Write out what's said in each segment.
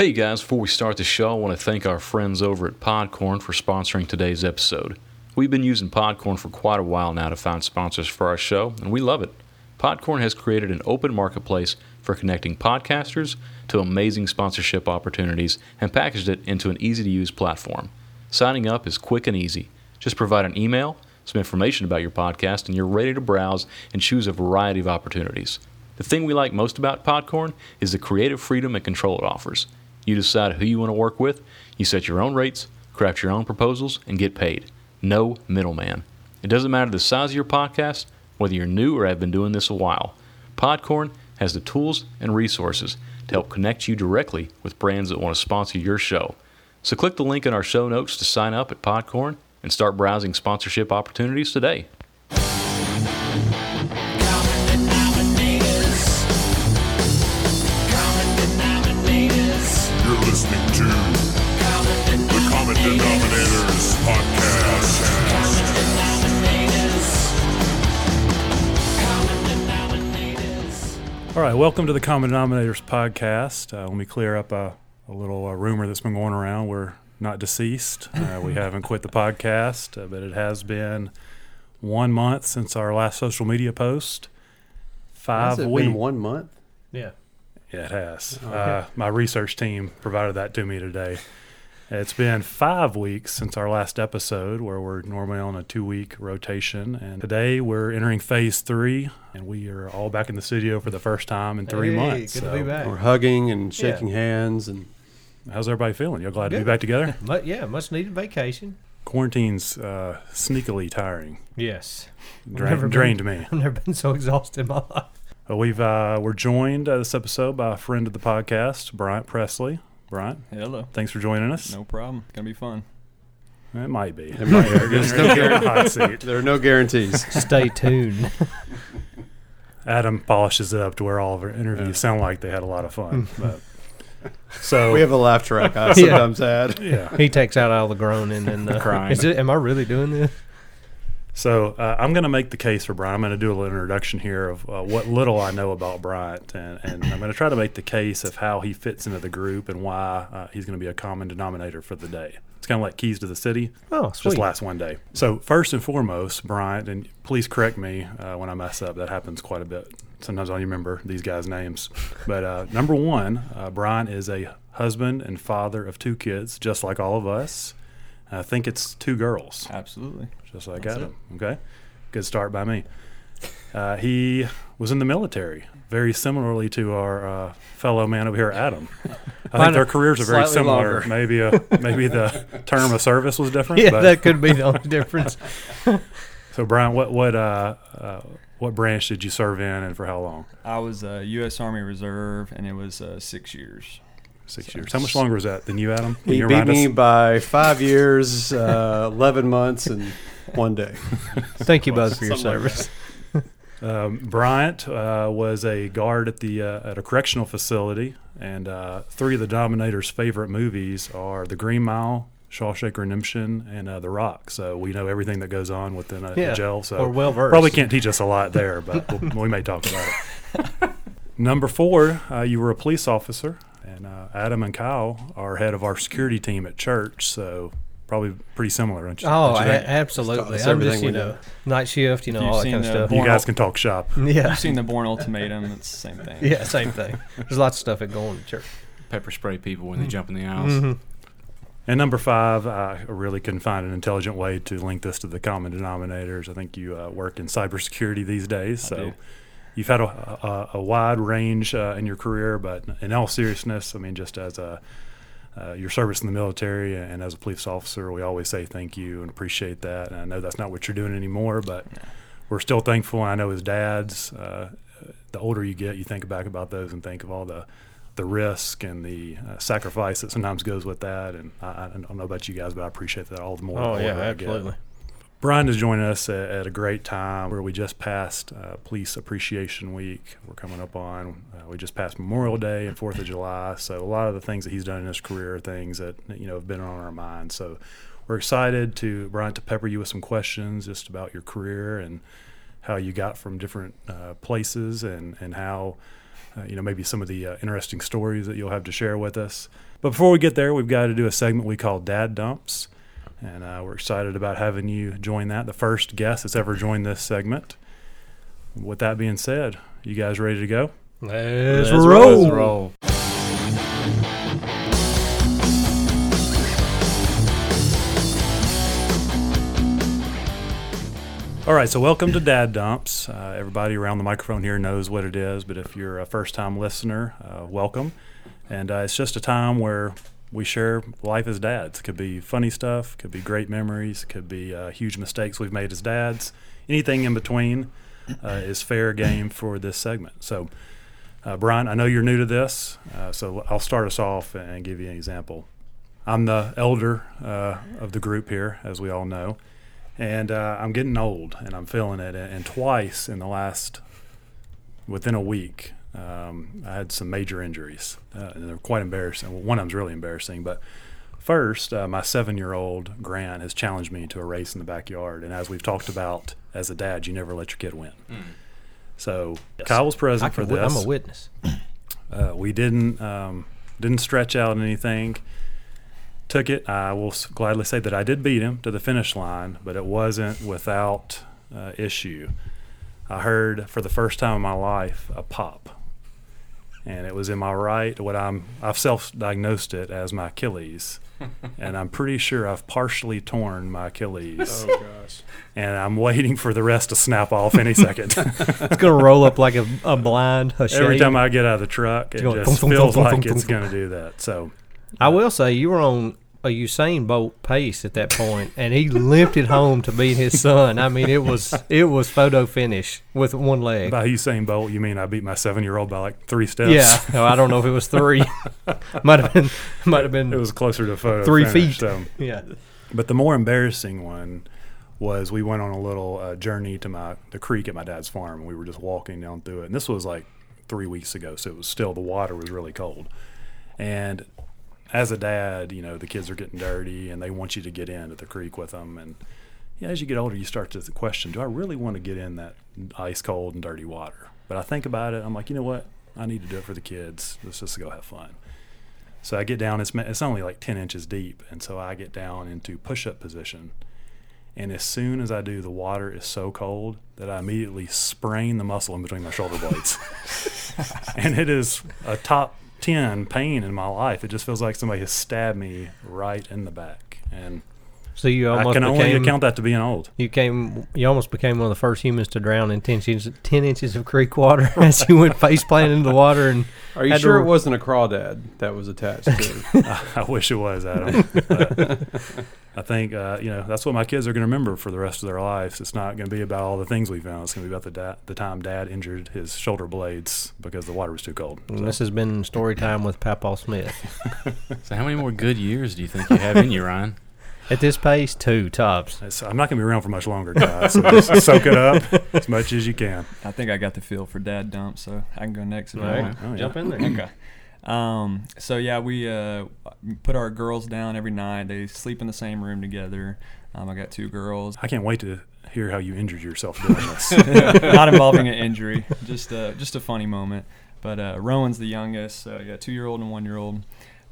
Hey guys, before we start the show, I want to thank our friends over at Podcorn for sponsoring today's episode. We've been using Podcorn for quite a while now to find sponsors for our show, and we love it. Podcorn has created an open marketplace for connecting podcasters to amazing sponsorship opportunities and packaged it into an easy to use platform. Signing up is quick and easy. Just provide an email, some information about your podcast, and you're ready to browse and choose a variety of opportunities. The thing we like most about Podcorn is the creative freedom and control it offers. You decide who you want to work with, you set your own rates, craft your own proposals, and get paid. No middleman. It doesn't matter the size of your podcast, whether you're new or have been doing this a while. Podcorn has the tools and resources to help connect you directly with brands that want to sponsor your show. So click the link in our show notes to sign up at Podcorn and start browsing sponsorship opportunities today. All right, welcome to the Common Denominators podcast. Uh, let me clear up a, a little uh, rumor that's been going around. We're not deceased. Uh, we haven't quit the podcast, uh, but it has been one month since our last social media post. Five Has it weeks. been one month? Yeah. Yeah, it has. Okay. Uh, my research team provided that to me today. It's been five weeks since our last episode, where we're normally on a two week rotation. And today we're entering phase three, and we are all back in the studio for the first time in three Hey, months. Good to be back. We're hugging and shaking hands, and How's everybody feeling? Y'all glad to be back together? Yeah, much needed vacation. Quarantine's uh, sneakily tiring. Yes. Dra- never been- drained me. I've never been so exhausted in my life. Uh, we've uh, we're joined uh, this episode by a friend of the podcast, Bryant Presley. Bryant, Hello. thanks for joining us. No problem. It's gonna be fun. It might be. It might be. There's no hot seat. there are no guarantees. Stay tuned. Adam polishes it up to where all of our interviews sound like they had a lot of fun. Hmm. But, so we have a laugh track I Yeah. sometimes add. yeah. he takes out all the groaning and the uh, Crying. Is it? Am I really doing this? So uh, I'm going to make the case for Bryant. I'm going to do a little introduction here of uh, what little I know about Bryant, and, and I'm going to try to make the case of how he fits into the group and why uh, he's going to be a common denominator for the day. It's kind of like keys to the city. Oh, sweet. just last one day. So first and foremost, Bryant, and please correct me uh, when I mess up. That happens quite a bit. Sometimes I don't remember these guys' names. But uh, number one, uh, Bryant is a husband and father of two kids, just like all of us. I think it's two girls Absolutely. just like That's Adam. Okay, good start by me. Uh, he was in the military, very similarly to our uh, fellow man over here, Adam. I think their careers are very similar. longer. Maybe a, maybe the term of service was different. Yeah, but, that could be the only difference. so, Brian, what what uh, uh, what branch did you serve in, and for how long? I was a U.S. Army Reserve, and it was uh, six years. Six years. How much longer was that than you, Adam? He you beat me us? by five years, uh, 11 months, and one day. Thank you both for your Something like service. Um, Bryant uh, was a guard at the uh, at a correctional facility, and uh, three of the Dominator's favorite movies are The Green Mile, Shawshank Redemption, and uh, The Rock. So we know everything that goes on within a, a jail. So Or well versed. probably can't teach us a lot there, but we'll, we may talk about it. Number four, uh, you were a police officer, and uh, Adam and Kyle are head of our security team at church. So probably pretty similar. Don't you, Oh, don't you a- absolutely. It's I'm everything just, you we know, do. night shift, you know, You've all that kind of the stuff. you guys can talk shop. Yeah. You've seen the Bourne Ultimatum. It's the same thing. Yeah, same thing. There's lots of stuff that go on in church. Pepper spray people when they jump in the aisles. Mhm. And number five, I really couldn't find an intelligent way to link this to the common denominators. I think you uh, work in cybersecurity these days, I so do. You've had a, a, a wide range uh, in your career. But in all seriousness, I mean, just as a uh, your service in the military and as a police officer, we always say thank you and appreciate that. And I know that's not what you're doing anymore, but we're still thankful. And I know as dads, uh, the older you get, you think back about those and think of all the the risk and the uh, sacrifice that sometimes goes with that. And I, I don't know about you guys, but I appreciate that all the more. Oh, yeah, absolutely. Brian is joining us at, at a great time where we just passed uh, Police Appreciation Week. We're coming up on, uh, we just passed Memorial Day and 4th of July. So a lot of the things that he's done in his career are things that, you know, have been on our minds. So we're excited to, Brian, to pepper you with some questions just about your career and how you got from different uh, places and, and how uh, you know, maybe some of the uh, interesting stories that you'll have to share with us. But before we get there, we've got to do a segment we call Dad Dumps. And uh, we're excited about having you join that, the first guest that's ever joined this segment. With that being said, you guys ready to go? Let's, Let's roll. Let's roll. All right, so welcome to Dad Dumps. Uh, everybody around the microphone here knows what it is, but if you're a first time listener, uh, welcome. And uh, it's just a time where we share life as dads. Could be funny stuff, could be great memories, could be uh, huge mistakes we've made as dads. Anything in between uh, is fair game for this segment. So, uh, Brian, I know you're new to this, uh, so I'll start us off and give you an example. I'm the elder uh, of the group here, as we all know and uh, I'm getting old, and I'm feeling it. And twice in the last, within a week, um, I had some major injuries, uh, and they're quite embarrassing. Well, one of them's really embarrassing, but first, uh, my seven-year-old Grant has challenged me to a race in the backyard, and as we've talked about, as a dad, you never let your kid win. So Kyle was present for this. I'm a witness. Uh, we didn't um, didn't stretch out anything. Took it. I will s- gladly say that I did beat him to the finish line, but it wasn't without uh, issue. I heard for the first time in my life a pop, and it was in my right. What I'm I've self-diagnosed it as my Achilles, and I'm pretty sure I've partially torn my Achilles, Oh gosh. and I'm waiting for the rest to snap off any second. It's gonna roll up like a, a blind. A Every time I get out of the truck, it just thunk, thunk, feels like it's going to do that. So I will say you were on a Usain Bolt pace at that point, and he limped it home to beat his son. I mean, it was it was photo finish with one leg. By Usain Bolt, you mean I beat my seven-year-old by like three steps? Yeah, no, I don't know if it was three. might have been, might have been. it was closer to photo Three finish, feet. So. yeah. But the more embarrassing one was we went on a little uh, journey to my the creek at my dad's farm, and we were just walking down through it. And this was like three weeks ago, so it was still the water was really cold. And as a dad, you know the kids are getting dirty, and they want you to get in into the creek with them. And yeah, as you get older, you start to question: Do I really want to get in that ice cold and dirty water? But I think about it. I'm like, you know what? I need to do it for the kids. Let's just go have fun. So I get down. It's it's only like ten inches deep, and so I get down into push-up position. And as soon as I do, the water is so cold that I immediately sprain the muscle in between my shoulder blades, and it is a top ten pain in my life. It just feels like somebody has stabbed me right in the back, and So you I almost can only became account that to being old. you came you almost became one of the first humans to drown in ten inches ten inches of creek water as you went face planting into the water and Are you Had to sure it wasn't a crawdad that was attached to? I wish it was Adam. But I think uh, you know that's what my kids are going to remember for the rest of their lives. It's not going to be about all the things we found. It's going to be about the da- the time Dad injured his shoulder blades because the water was too cold. So- this has been story time with Papaw Smith. So, how many more good years do you think you have in you, Ryan? At this pace, two tops. It's- I'm not going to be around for much longer, guys. So just soak it up as much as you can. I think I got the feel for dad dump, so I can go next. if you All right, want. Oh, yeah. jump in there. Okay. Um, so yeah, we uh, put our girls down every night. They sleep in the same room together. Um, I got two girls. I can't wait to hear how you injured yourself doing this. Not involving an injury, just a just a funny moment. But uh, Rowan's the youngest. So I got two year old and one year old.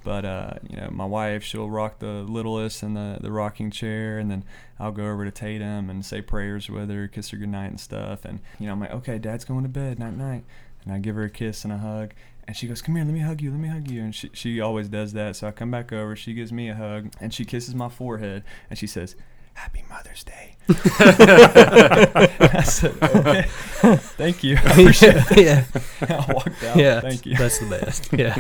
But uh, you know, my wife she'll rock the littlest in the the rocking chair, and then I'll go over to Tatum and say prayers with her, kiss her goodnight and stuff. And you know, I'm like, okay, Dad's going to bed, night night. And I give her a kiss and a hug, and she goes, "Come here, let me hug you, let me hug you." And she she always does that. So I come back over, she gives me a hug, and she kisses my forehead, and she says, "Happy Mother's Day." I said, "Okay, thank you." I appreciate it. yeah, I walked out. yeah. Thank you. That's the best. Yeah.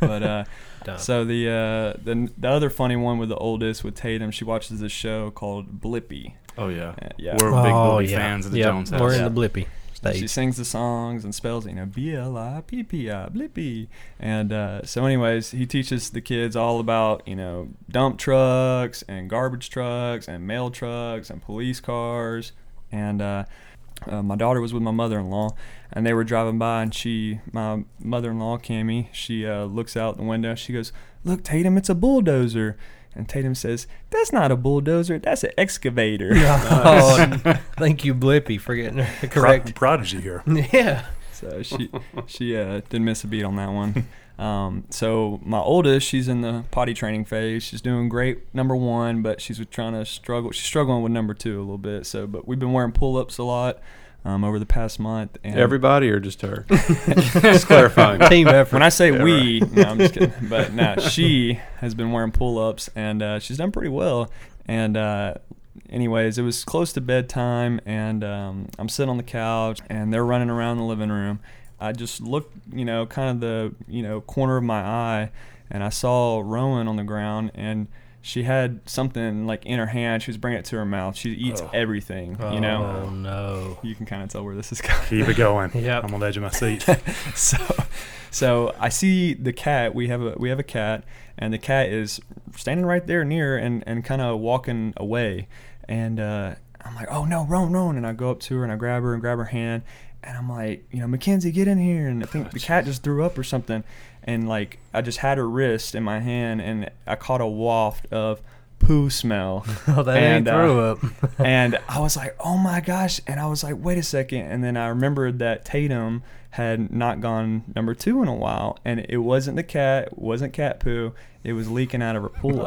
But uh, Dumb. so the uh, the the other funny one with the oldest with Tatum, she watches this show called Blippi. Oh yeah, Uh, yeah. we're big Oh, Bobby yeah. fans of the Yep, Jones house. We're in the Blippi She sings the songs and spells, you know, B L I P P I, Blippi. And uh, so, anyways, he teaches the kids all about, you know, dump trucks and garbage trucks and mail trucks and police cars. And uh, uh, my daughter was with my mother-in-law, and they were driving by, and she, my mother-in-law, Cammy, she uh, looks out the window. She goes, "Look, Tatum, it's a bulldozer." And Tatum says, "That's not a bulldozer. That's an excavator." oh, thank you, Blippi, for getting her Pro- correct. prodigy here. Yeah. So she she uh, didn't miss a beat on that one. Um, so my oldest, she's in the potty training phase. She's doing great, number one, but she's trying to struggle. She's struggling with number two a little bit. So, but we've been wearing pull ups a lot um, over the past month. And Everybody or just her? just clarifying. Team effort. when I say we, no, I'm just kidding. But no, she has been wearing pull ups and uh, she's done pretty well. And uh, anyways, it was close to bedtime, and um, I'm sitting on the couch, and they're running around the living room. I just looked, you know, kind of the you know corner of my eye, and I saw Rowan on the ground, and she had something like in her hand. She was bringing it to her mouth. She eats Oh. everything, you know. Oh no. You can kind of tell where this is going. Keep it going. yeah, I'm on the edge of my seat. so so I see the cat. We have a we have a cat, and the cat is standing right there near and and kind of walking away. And uh, I'm like, oh no, Rowan, Rowan, and I go up to her and I grab her and grab her hand, and I'm like, you know, Mackenzie, get in here. And I think the cat just threw up or something, and like I just had her wrist in my hand, and I caught a waft of poo smell. Oh, that And, ain't uh, up. and I was like, oh my gosh. And I was like, wait a second. And then I remembered that Tatum had not gone number two in a while. And it wasn't the cat, it wasn't cat poo. It was leaking out of her pool.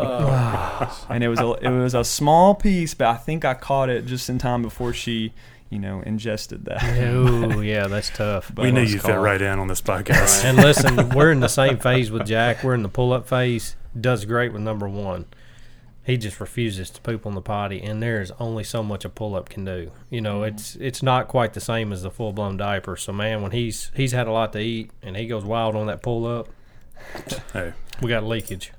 and it was a, it was a small piece, but I think I caught it just in time before she, you know, ingested that. oh yeah, that's tough. we knew you'd fit right in on this podcast. And listen, we're in the same phase with Jack. We're in the pull up phase. Does great with number one. He just refuses to poop on the potty, and there's only so much a pull up can do. You know, it's it's not quite the same as the full blown diaper. So man, when he's he's had a lot to eat and he goes wild on that pull up, Hey, we got leakage.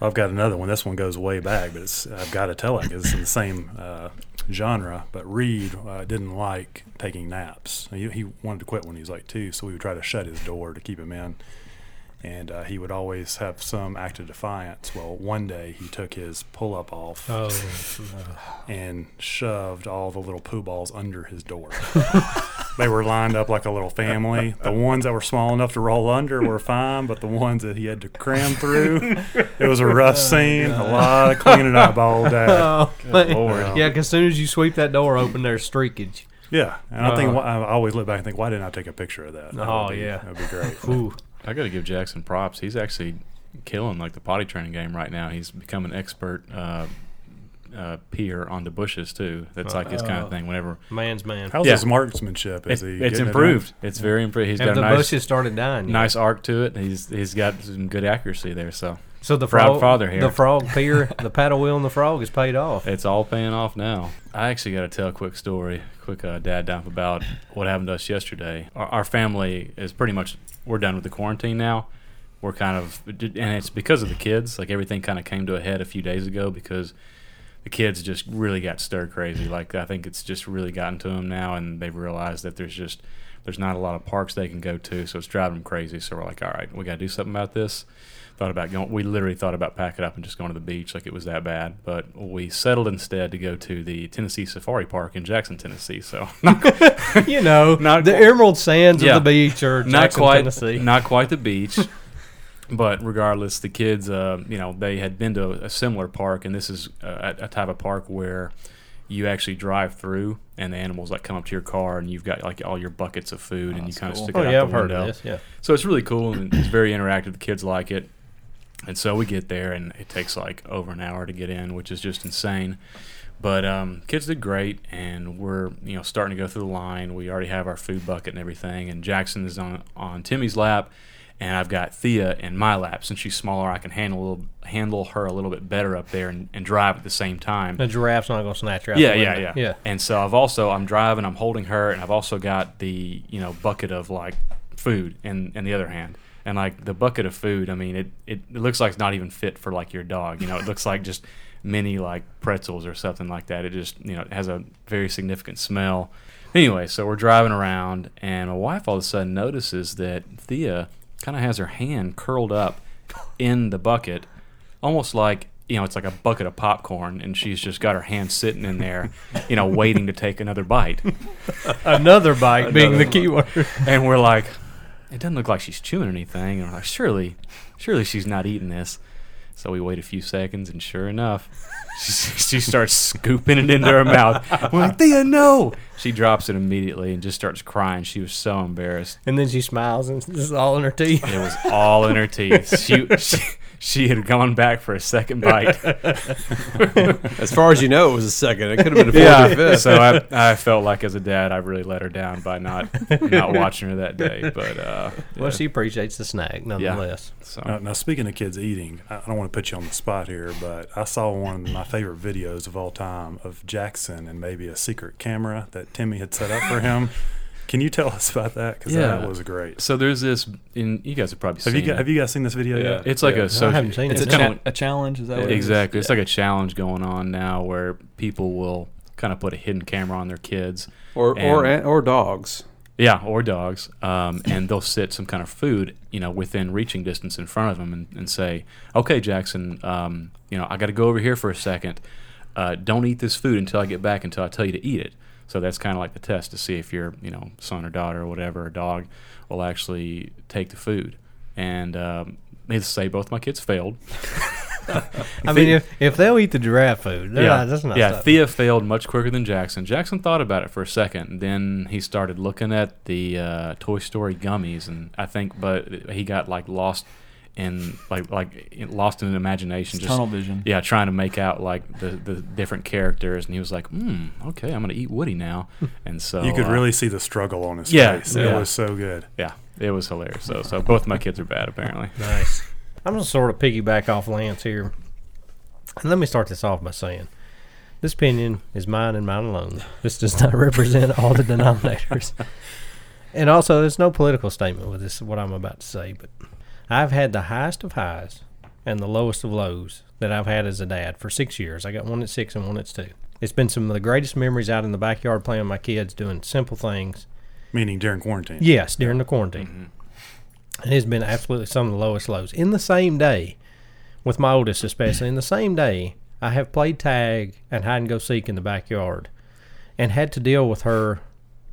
I've got another one. This one goes way back, but it's I've got to tell it 'cause it's in the same uh, genre. But Reed uh, didn't like taking naps. He, he wanted to quit when he was like two, so we would try to shut his door to keep him in. And uh, he would always have some act of defiance. Well, one day he took his pull up off Oh, and shoved all the little poo balls under his door. they were lined up like a little family. The ones that were small enough to roll under were fine, but the ones that he had to cram through, it was a rough scene. A lot of cleaning up all day. oh man. Lord. yeah. 'cause as soon as you sweep that door open, there's streakage. Yeah, and I think Uh-huh. I always look back and think, why didn't I take a picture of that? That Oh, would be- yeah. that'd be great. Ooh, I got to give Jackson props. He's actually killing like the potty training game right now. He's become an expert uh, uh, peer on the bushes too. That's like his kind of thing. Whenever man's man. Yeah. his marksmanship? Is it, he it's getting it improved, it's very improved. He's Have got the a nice, bushes started dying? yet? nice arc to it. He's he's got some good accuracy there. So So the Proud frog, father here. the frog pier, the paddle wheel, and the frog is paid off. it's all paying off now. I actually got to tell a quick story, quick uh, dad dump about what happened to us yesterday. Our, our family is pretty much we're done with the quarantine now. We're kind of and it's because of the kids. Like everything kind of came to a head a few days ago because the kids just really got stir crazy. Like I think it's just really gotten to them now, and they've realized that there's just there's not a lot of parks they can go to, so it's driving them crazy. So we're like, all right, we got to do something about this. Thought about going. We literally thought about packing up and just going to the beach, like it was that bad. But we settled instead to go to the Tennessee Safari Park in Jackson, Tennessee. So you know, Not the Emerald Sands Yeah. of the beach or not quite, Tennessee. not quite the beach. But regardless, the kids, uh, you know, they had been to a similar park, and this is a, a type of park where you actually drive through, and the animals like come up to your car, and you've got like all your buckets of food, and you kind of cool. stick oh it out yeah, the I've heard of this. Yeah, So it's really cool and it's very interactive. The kids like it. And so we get there and it takes like over an hour to get in, which is just insane. But um, kids did great, and we're you know starting to go through the line. We already have our food bucket and everything, and Jackson is on on Timmy's lap, and I've got Thea in my lap. Since she's smaller, I can handle a little, handle her a little bit better up there and, and drive at the same time. the giraffe's not gonna snatch her out. Yeah, the yeah, yeah, yeah. And so I've also I'm driving, I'm holding her, and I've also got the you know bucket of like food in in the other hand. And like the bucket of food, I mean, it, it, it looks like it's not even fit for like your dog. You know, it looks like just mini like pretzels or something like that. It just you know it has a very significant smell. Anyway, so we're driving around, and my wife all of a sudden notices that Thea kind of has her hand curled up in the bucket, almost like you know it's like a bucket of popcorn, and she's just got her hand sitting in there, you know, waiting to take another bite. Another bite being the key word. And we're like, it doesn't look like she's chewing anything. And we're like, surely, surely she's not eating this. So we wait a few seconds, and sure enough, she, she starts scooping it into her mouth. We're like, Thea, no! She drops it immediately and just starts crying. She was so embarrassed. And then she smiles and this is all in her teeth. It was all in her teeth. She, she, she had gone back for a second bite. As far as you know, it was a second. It could have been a fourth or fifth. So I, I felt like as a dad, I really let her down by not not watching her that day. But uh, Well, yeah, she appreciates the snack nonetheless. so Now, now, speaking of kids eating, I I don't want to put you on the spot here, but I saw one of my favorite videos of all time of Jackson and maybe a secret camera that Timmy had set up for him. Can you tell us about that? Because Yeah. that was great. so there's this. In you guys have probably Have seen. you, gu- it. have you guys seen this video Yeah. yet? It's like Yeah. a social. I haven't seen It's it. a, kind cha- of a challenge. Is that what it is? exactly. It's like a challenge going on now where people will kind of put a hidden camera on their kids. Or or or dogs. Yeah, or dogs, um, and they'll sit some kind of food, you know, within reaching distance in front of them, and, and say, "Okay, Jackson, um, you know, I got to go over here for a second. Uh, don't eat this food until I get back until I tell you to eat it." So that's kind of like the test to see if your, you know, son or daughter or whatever, or dog, will actually take the food. And um, needless to say, both my kids failed. I mean, if, if they'll eat the giraffe food, yeah, not, that's not yeah. Thea failed much quicker than Jackson. Jackson thought about it for a second, and then he started looking at the uh, Toy Story gummies, and I think, but he got like lost in like like in- lost in imagination, just tunnel vision. yeah, trying to make out like the the different characters, and he was like, "Hmm, okay, I'm gonna eat Woody now," and so You could uh, really see the struggle on his Yeah, face. yeah. It was so good. yeah, it was hilarious. So so both my kids are bad apparently. Nice. I'm going to sort of piggyback off Lance here. And let me start this off by saying this opinion is mine and mine alone. This does not represent all the denominators. And also, there's no political statement with this, what I'm about to say, but I've had the highest of highs and the lowest of lows that I've had as a dad for six years. I got one at six and one at two. It's been some of the greatest memories out in the backyard playing with my kids, doing simple things. Meaning during quarantine. Yes, during the quarantine. Mm-hmm. And It has been absolutely some of the lowest lows. In the same day, with my oldest especially, in the same day, I have played tag and hide and go seek in the backyard and had to deal with her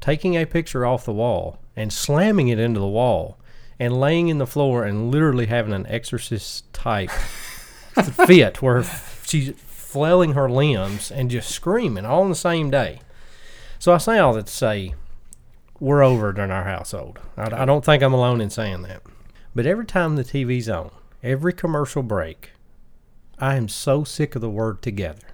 taking a picture off the wall and slamming it into the wall and laying in the floor and literally having an exorcist type fit where she's flailing her limbs and just screaming all in the same day. So I say all that to say we're over it in our household. I, I don't think I'm alone in saying that. But every time the TV's on, every commercial break, I am so sick of the word together.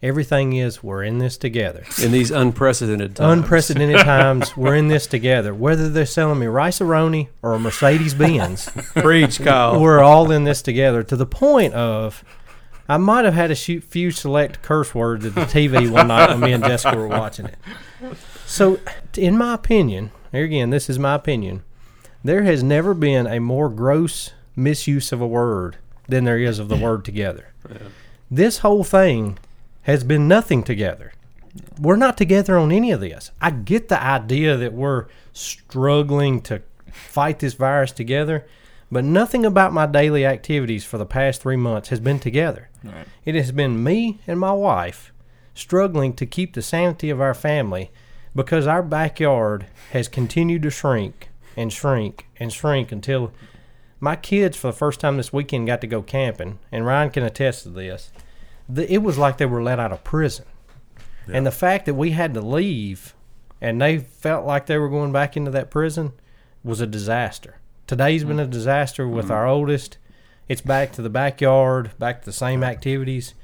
Everything is we're in this together. In these unprecedented times. Unprecedented times, we're in this together. Whether they're selling me Rice-A-Roni or a Mercedes Benz, Preach, Kyle. we're all in this together to the point of I might have had a shoot, few select curse words at the TV one night when me and Jessica were watching it. So, in my opinion, here again, this is my opinion, there has never been a more gross misuse of a word than there is of the word together. This whole thing has been nothing together. We're not together on any of this. I get the idea that we're struggling to fight this virus together, but nothing about my daily activities for the past three months has been together. Right. It has been me and my wife struggling to keep the sanity of our family because our backyard has continued to shrink and shrink and shrink until my kids, for the first time this weekend, got to go camping, and Ryan can attest to this. The, it was like they were let out of prison. And the fact that we had to leave and they felt like they were going back into that prison was a disaster. Today's been a mm. disaster with mm. our oldest. It's back to the backyard, back to the same activities.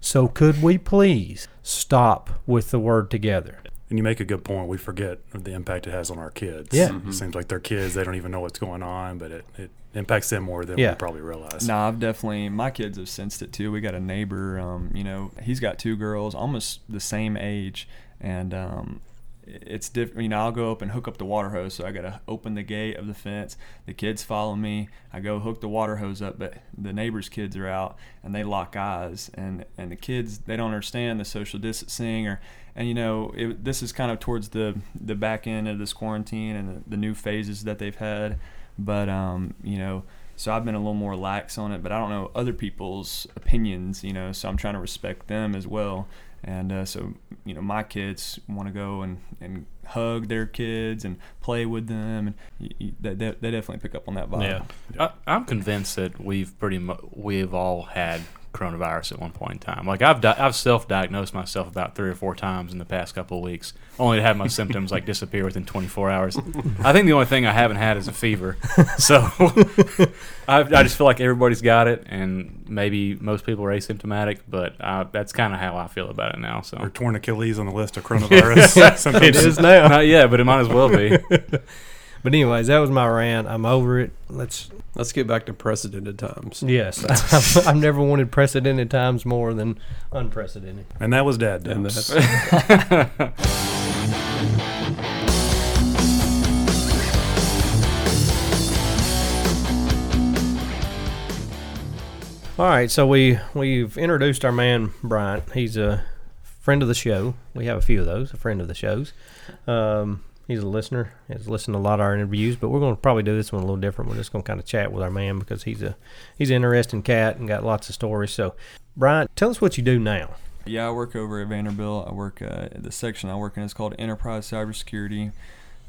So, could we please stop with the word together? And you make a good point. We forget the impact it has on our kids. Yeah. It seems like they're kids. They don't even know what's going on, but it, it impacts them more than Yeah. we probably realize. No, I've definitely. My kids have sensed it too. We got a neighbor. Um, you know, he's got two girls, almost the same age, and um, it's different. You know, I'll go up and hook up the water hose, so I gotta open the gate of the fence. The kids follow me. I go hook the water hose up, but the neighbor's kids are out, and they lock eyes, and and the kids they don't understand the social distancing or. And you know, it, this is kind of towards the the back end of this quarantine and the, the new phases that they've had. But um, you know, so I've been a little more lax on it, but I don't know other people's opinions, you know, so I'm trying to respect them as well. and uh, so you know my kids want to go and, and hug their kids and play with them, and they, they definitely pick up on that vibe. Yeah. I, I'm convinced that we've pretty much we've all had coronavirus at one point in time. Like I've di- I've self-diagnosed myself about three or four times in the past couple of weeks, only to have my symptoms like disappear within 24 hours. I think the only thing I haven't had is a fever. So I, I just feel like everybody's got it, and maybe most people are asymptomatic, but uh, that's kind of how I feel about it now. Or So torn Achilles on the list of coronavirus symptoms. It is now. not yet, but it might as well be. But anyways, that was my rant. I'm over it. Let's Let's get back to precedented times. yes. I've, I've never wanted precedented times more than unprecedented. And that was dad. And dumps. that's All right, so we we've introduced our man Bryant. He's a friend of the show. We have a few of those. A friend of the shows. Um, he's a listener. He's listened to a lot of our interviews, but we're going to probably do this one a little different. We're just going to kind of chat with our man because he's a he's an interesting cat and got lots of stories. So, Brian, tell us what you do now. Yeah, I work over at Vanderbilt. I work uh, the section I work in is called Enterprise Cybersecurity.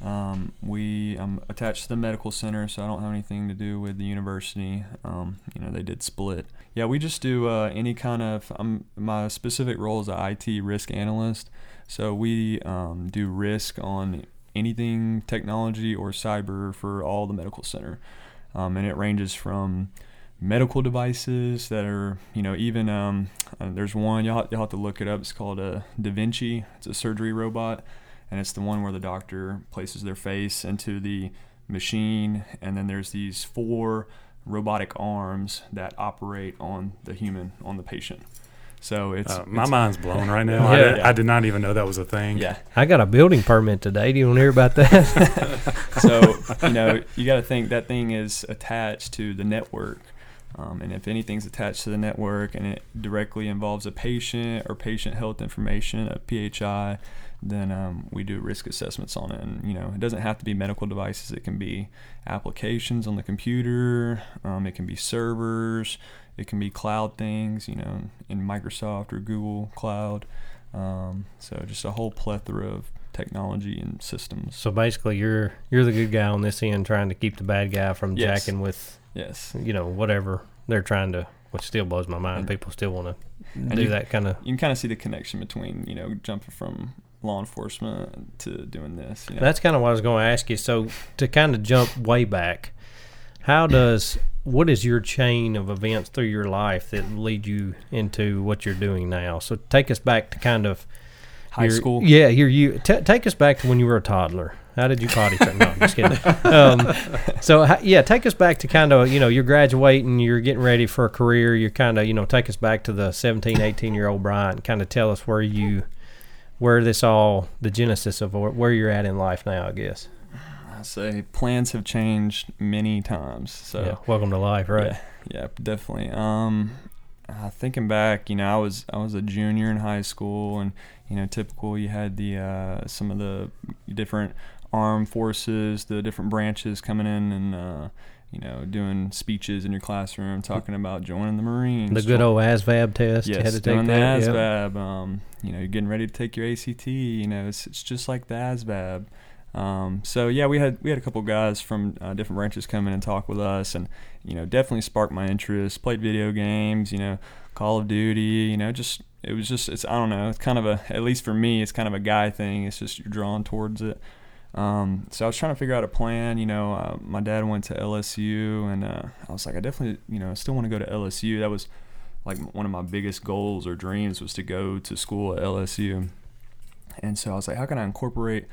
Um, we I'm attached to the medical center, so I don't have anything to do with the university. Um, you know, they did split. Yeah, we just do uh, any kind of. Um, my specific role is a IT risk analyst. So we um, do risk on anything technology or cyber for all the medical center, um, and it ranges from medical devices that are, you know, even um, uh, there's one you'll you'll have to look it up. It's called a Da Vinci. It's a surgery robot, and it's the one where the doctor places their face into the machine, and then there's these four robotic arms that operate on the human, on the patient. So it's, Uh, my it's- mind's blown right now. I, Yeah. did, I did not even know that was a thing. yeah. I got a building permit today. Do you want to hear about that? so you know you got to think that thing is attached to the network um, and if anything's attached to the network and it directly involves a patient or patient health information a phi then um, we do risk assessments on it and you know it doesn't have to be medical devices it can be applications on the computer um, it can be servers it can be cloud things you know in microsoft or google cloud um, so just a whole plethora of technology and systems so basically, you're you're the good guy on this end, trying to keep the bad guy from Yes. jacking with yes you know whatever they're trying to. Which still blows my mind. And- People still want to do you- that kind of. you can kind of see the connection between you know jumping from law enforcement to doing this. You know? That's kind of what I was going to ask you. So to kind of jump way back, how does what is your chain of events through your life that lead you into what you're doing now? So take us back to kind of high your- school. Yeah, here you t- take us back to when you were a toddler. How did you potty train? No, I'm just kidding. Um, so yeah, take us back to kind of you know you're graduating, you're getting ready for a career. You're kind of you know take us back to the 17, 18 year old Brian. Kind of tell us where you where this all the genesis of where, where you're at in life now. I guess. Say plans have changed many times. So yeah, welcome to life, right? Yeah, yeah, definitely. Um, uh, thinking back, you know, I was I was a junior in high school, and you know, typical. You had the uh, some of the different armed forces, the different branches coming in and. Uh, you know, doing speeches in your classroom, talking about joining the Marines. The good old ASVAB test. you Yes, had to take doing the that. yep. ASVAB. Um, you know, you're getting ready to take your ACT. You know, it's, it's just like the ASVAB. Um, so yeah, we had we had a couple guys from uh, different branches come in and talk with us, and you know, definitely sparked my interest. Played video games, you know, Call of Duty. You know, just it was just it's I don't know. It's kind of a at least for me, it's kind of a guy thing. It's just you're drawn towards it. Um, so I was trying to figure out a plan. You know, uh, my dad went to LSU, and uh, I was like, I definitely, you know, still want to go to LSU. That was like one of my biggest goals or dreams was to go to school at LSU. And so I was like, how can I incorporate,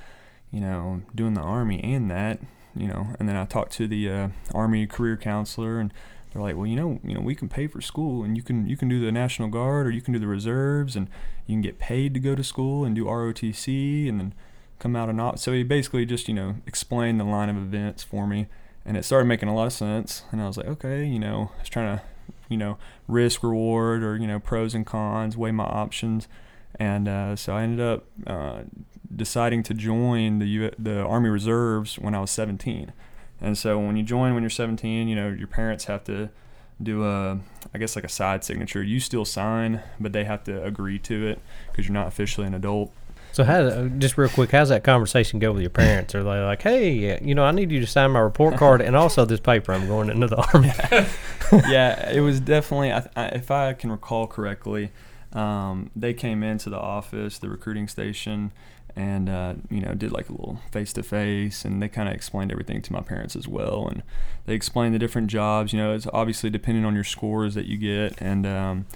you know, doing the army and that, you know? And then I talked to the uh, army career counselor, and they're like, well, you know, you know, we can pay for school, and you can you can do the National Guard or you can do the reserves, and you can get paid to go to school and do ROTC, and then come out and not. So he basically just you know explained the line of events for me, and it started making a lot of sense. And I was like, okay, you know, I was trying to, you know, risk reward or you know pros and cons, weigh my options, and uh, so I ended up uh, deciding to join the U- the Army Reserves when I was 17. And so when you join when you're 17, you know your parents have to do a, I guess like a side signature. You still sign, but they have to agree to it because you're not officially an adult. So how uh, just real quick, how's that conversation go with your parents? Are they like, hey, you know, I need you to sign my report card and also this paper I'm going into the army? yeah, it was definitely. I, I, if I can recall correctly, um, they came into the office, the recruiting station, and uh, you know did like a little face to face, and they kind of explained everything to my parents as well, and they explained the different jobs. You know, it's obviously depending on your scores that you get, and um,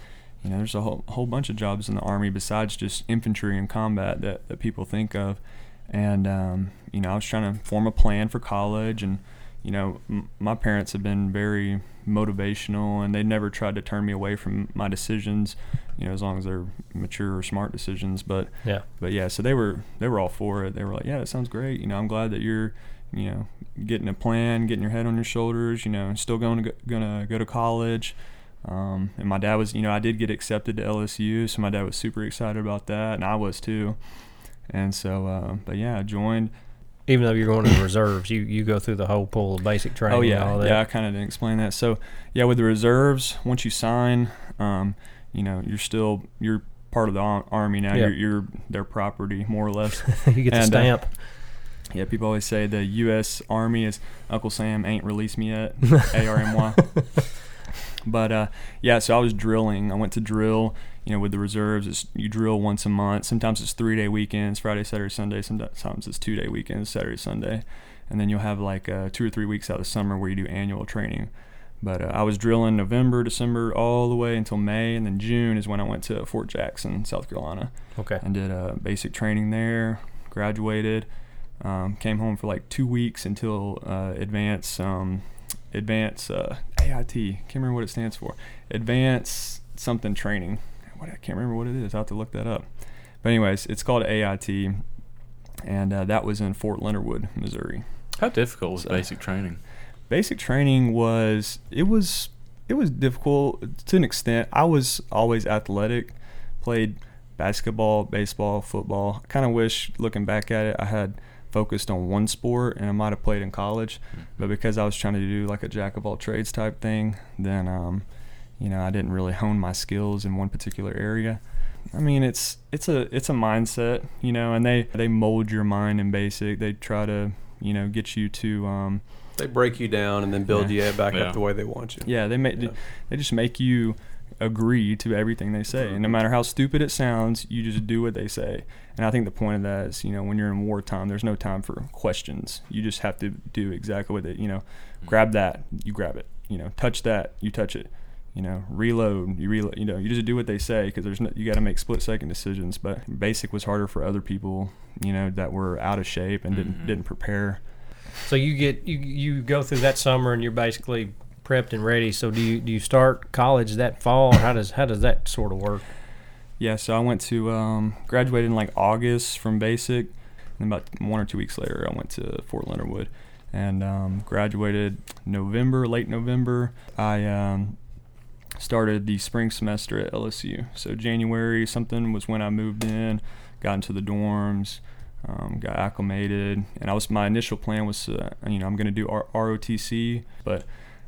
you know, there's a whole, whole bunch of jobs in the army besides just infantry and combat that, that people think of. And um, you know, I was trying to form a plan for college, and you know, m- my parents have been very motivational, and they never tried to turn me away from my decisions. You know, as long as they're mature or smart decisions. But Yeah. but yeah, so they were they were all for it. They were like, yeah, that sounds great. You know, I'm glad that you're you know getting a plan, getting your head on your shoulders. You know, still going to go, gonna go to college. Um, and my dad was, you know, I did get accepted to LSU, so my dad was super excited about that, and I was too. And so, uh, but yeah, I joined. Even though you're going to the reserves, you, you go through the whole pool of basic training Oh and yeah, all that. yeah. I kind of didn't explain that. So yeah, with the reserves, once you sign, um, you know, you're still you're part of the army now. Yeah. You're, you're their property more or less. you get the And, uh, stamp. yeah, people always say the U.S. Army is Uncle Sam ain't released me yet. A R M Y. But uh, yeah, so I was drilling. I went to drill. You know, with the reserves, it's, you drill once a month. Sometimes it's three day weekends, Friday, Saturday, Sunday. Sometimes it's two day weekends, Saturday, Sunday. And then you'll have like uh, two or three weeks out of summer where you do annual training. But uh, I was drilling November, December, all the way until May, and then June is when I went to Fort Jackson, South Carolina okay. and did uh, basic training there. Graduated, um, came home for like two weeks until uh, advanced um, advanced uh, AIT. Can't remember what it stands for. Advanced something training. What I can't remember what it is. I have to look that up. But anyways, it's called AIT, and uh, that was in Fort Leonard Wood, Missouri. How difficult was So- basic training? Basic training was it was it was difficult to an extent. I was always athletic, played basketball, baseball, football. I kind of wish, looking back at it, I had focused on one sport and I might have played in college. But because I was trying to do like a jack of all trades type thing, then um, you know I didn't really hone my skills in one particular area. I mean, it's it's a it's a mindset, you know, and they they mold your mind in basic. They try to you know get you to um, They break you down and then build Yeah. you back Yeah. up the way they want you. yeah, they make Yeah. they just make you agree to everything they say, and no matter how stupid it sounds, you just do what they say. And I think the point of that is, you know, when you're in wartime, there's no time for questions. You just have to do exactly what they, you know, grab that, you grab it. You know, touch that, you touch it. You know, reload, you reload. You know, you just do what they say because there's no, you got to make split second decisions. But basic was harder for other people, you know, that were out of shape and didn't Mhm. didn't prepare. So you get you you go through that summer and you're basically prepped and ready. So do you do you start college that fall? Or how does how does that sort of work? Yeah, so I went to um, graduated in like August from basic, and about one or two weeks later, I went to Fort Leonard Wood, and um, graduated November, late November. I um, started the spring semester at LSU. So January something was when I moved in, got into the dorms, um, got acclimated, and I was my initial plan was uh, you know I'm going to do R- ROTC, but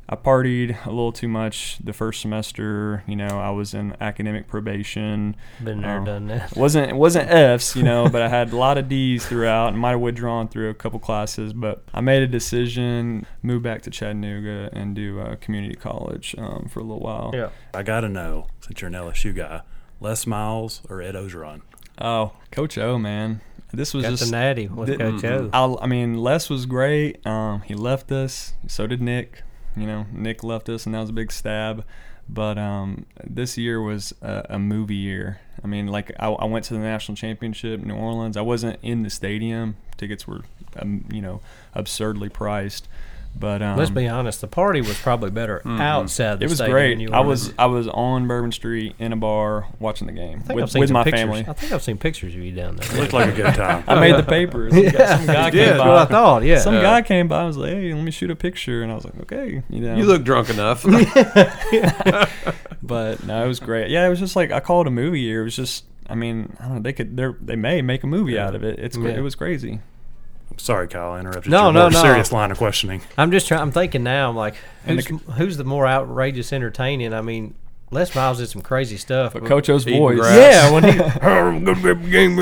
I partied a little too much the first semester. You know, I was in academic probation. Been there, Oh. done that. It wasn't it wasn't F's, you know, but I had a lot of D's throughout and might have withdrawn through a couple classes. But I made a decision, move back to Chattanooga and do uh, community college um, for a little while. Yeah. I got to know, since you're an LSU guy, Les Miles or Ed Orgeron? Oh, Coach O, man, this was Got just. the natty with Did- Coach O. I, I mean, Les was great. Um, he left us. So did Nick. You know, Nick left us, and that was a big stab. But um, this year was a, a movie year. I mean, like I, I went to the national championship in New Orleans. I wasn't in the stadium. Tickets were, um, you know, absurdly priced. But um, Let's be honest. The party was probably better outside the it was stadium great. you I was I was on Bourbon Street in a bar watching the game I think with, with my pictures. family. I think I've seen pictures of you down there. It looked like a good time. I made the papers. Some guy- some guy did. came That's what I thought. Yeah. Some Yeah. guy came by I was like, "Hey, let me shoot a picture," and I was like, "Okay." You know. You look drunk enough. but no, it was great. Yeah, it was just like I call it a movie year. It was just, I mean, I don't know. They could, they they may make a movie out of it. It's, Yeah. it was crazy. Sorry, Kyle, I interrupted No, your no, more no. serious line of questioning. I'm just trying. I'm thinking now. I'm like, And who's, who's the more outrageous entertaining? I mean, Les Miles did some crazy stuff. But Coach O's voice. grass. yeah, when he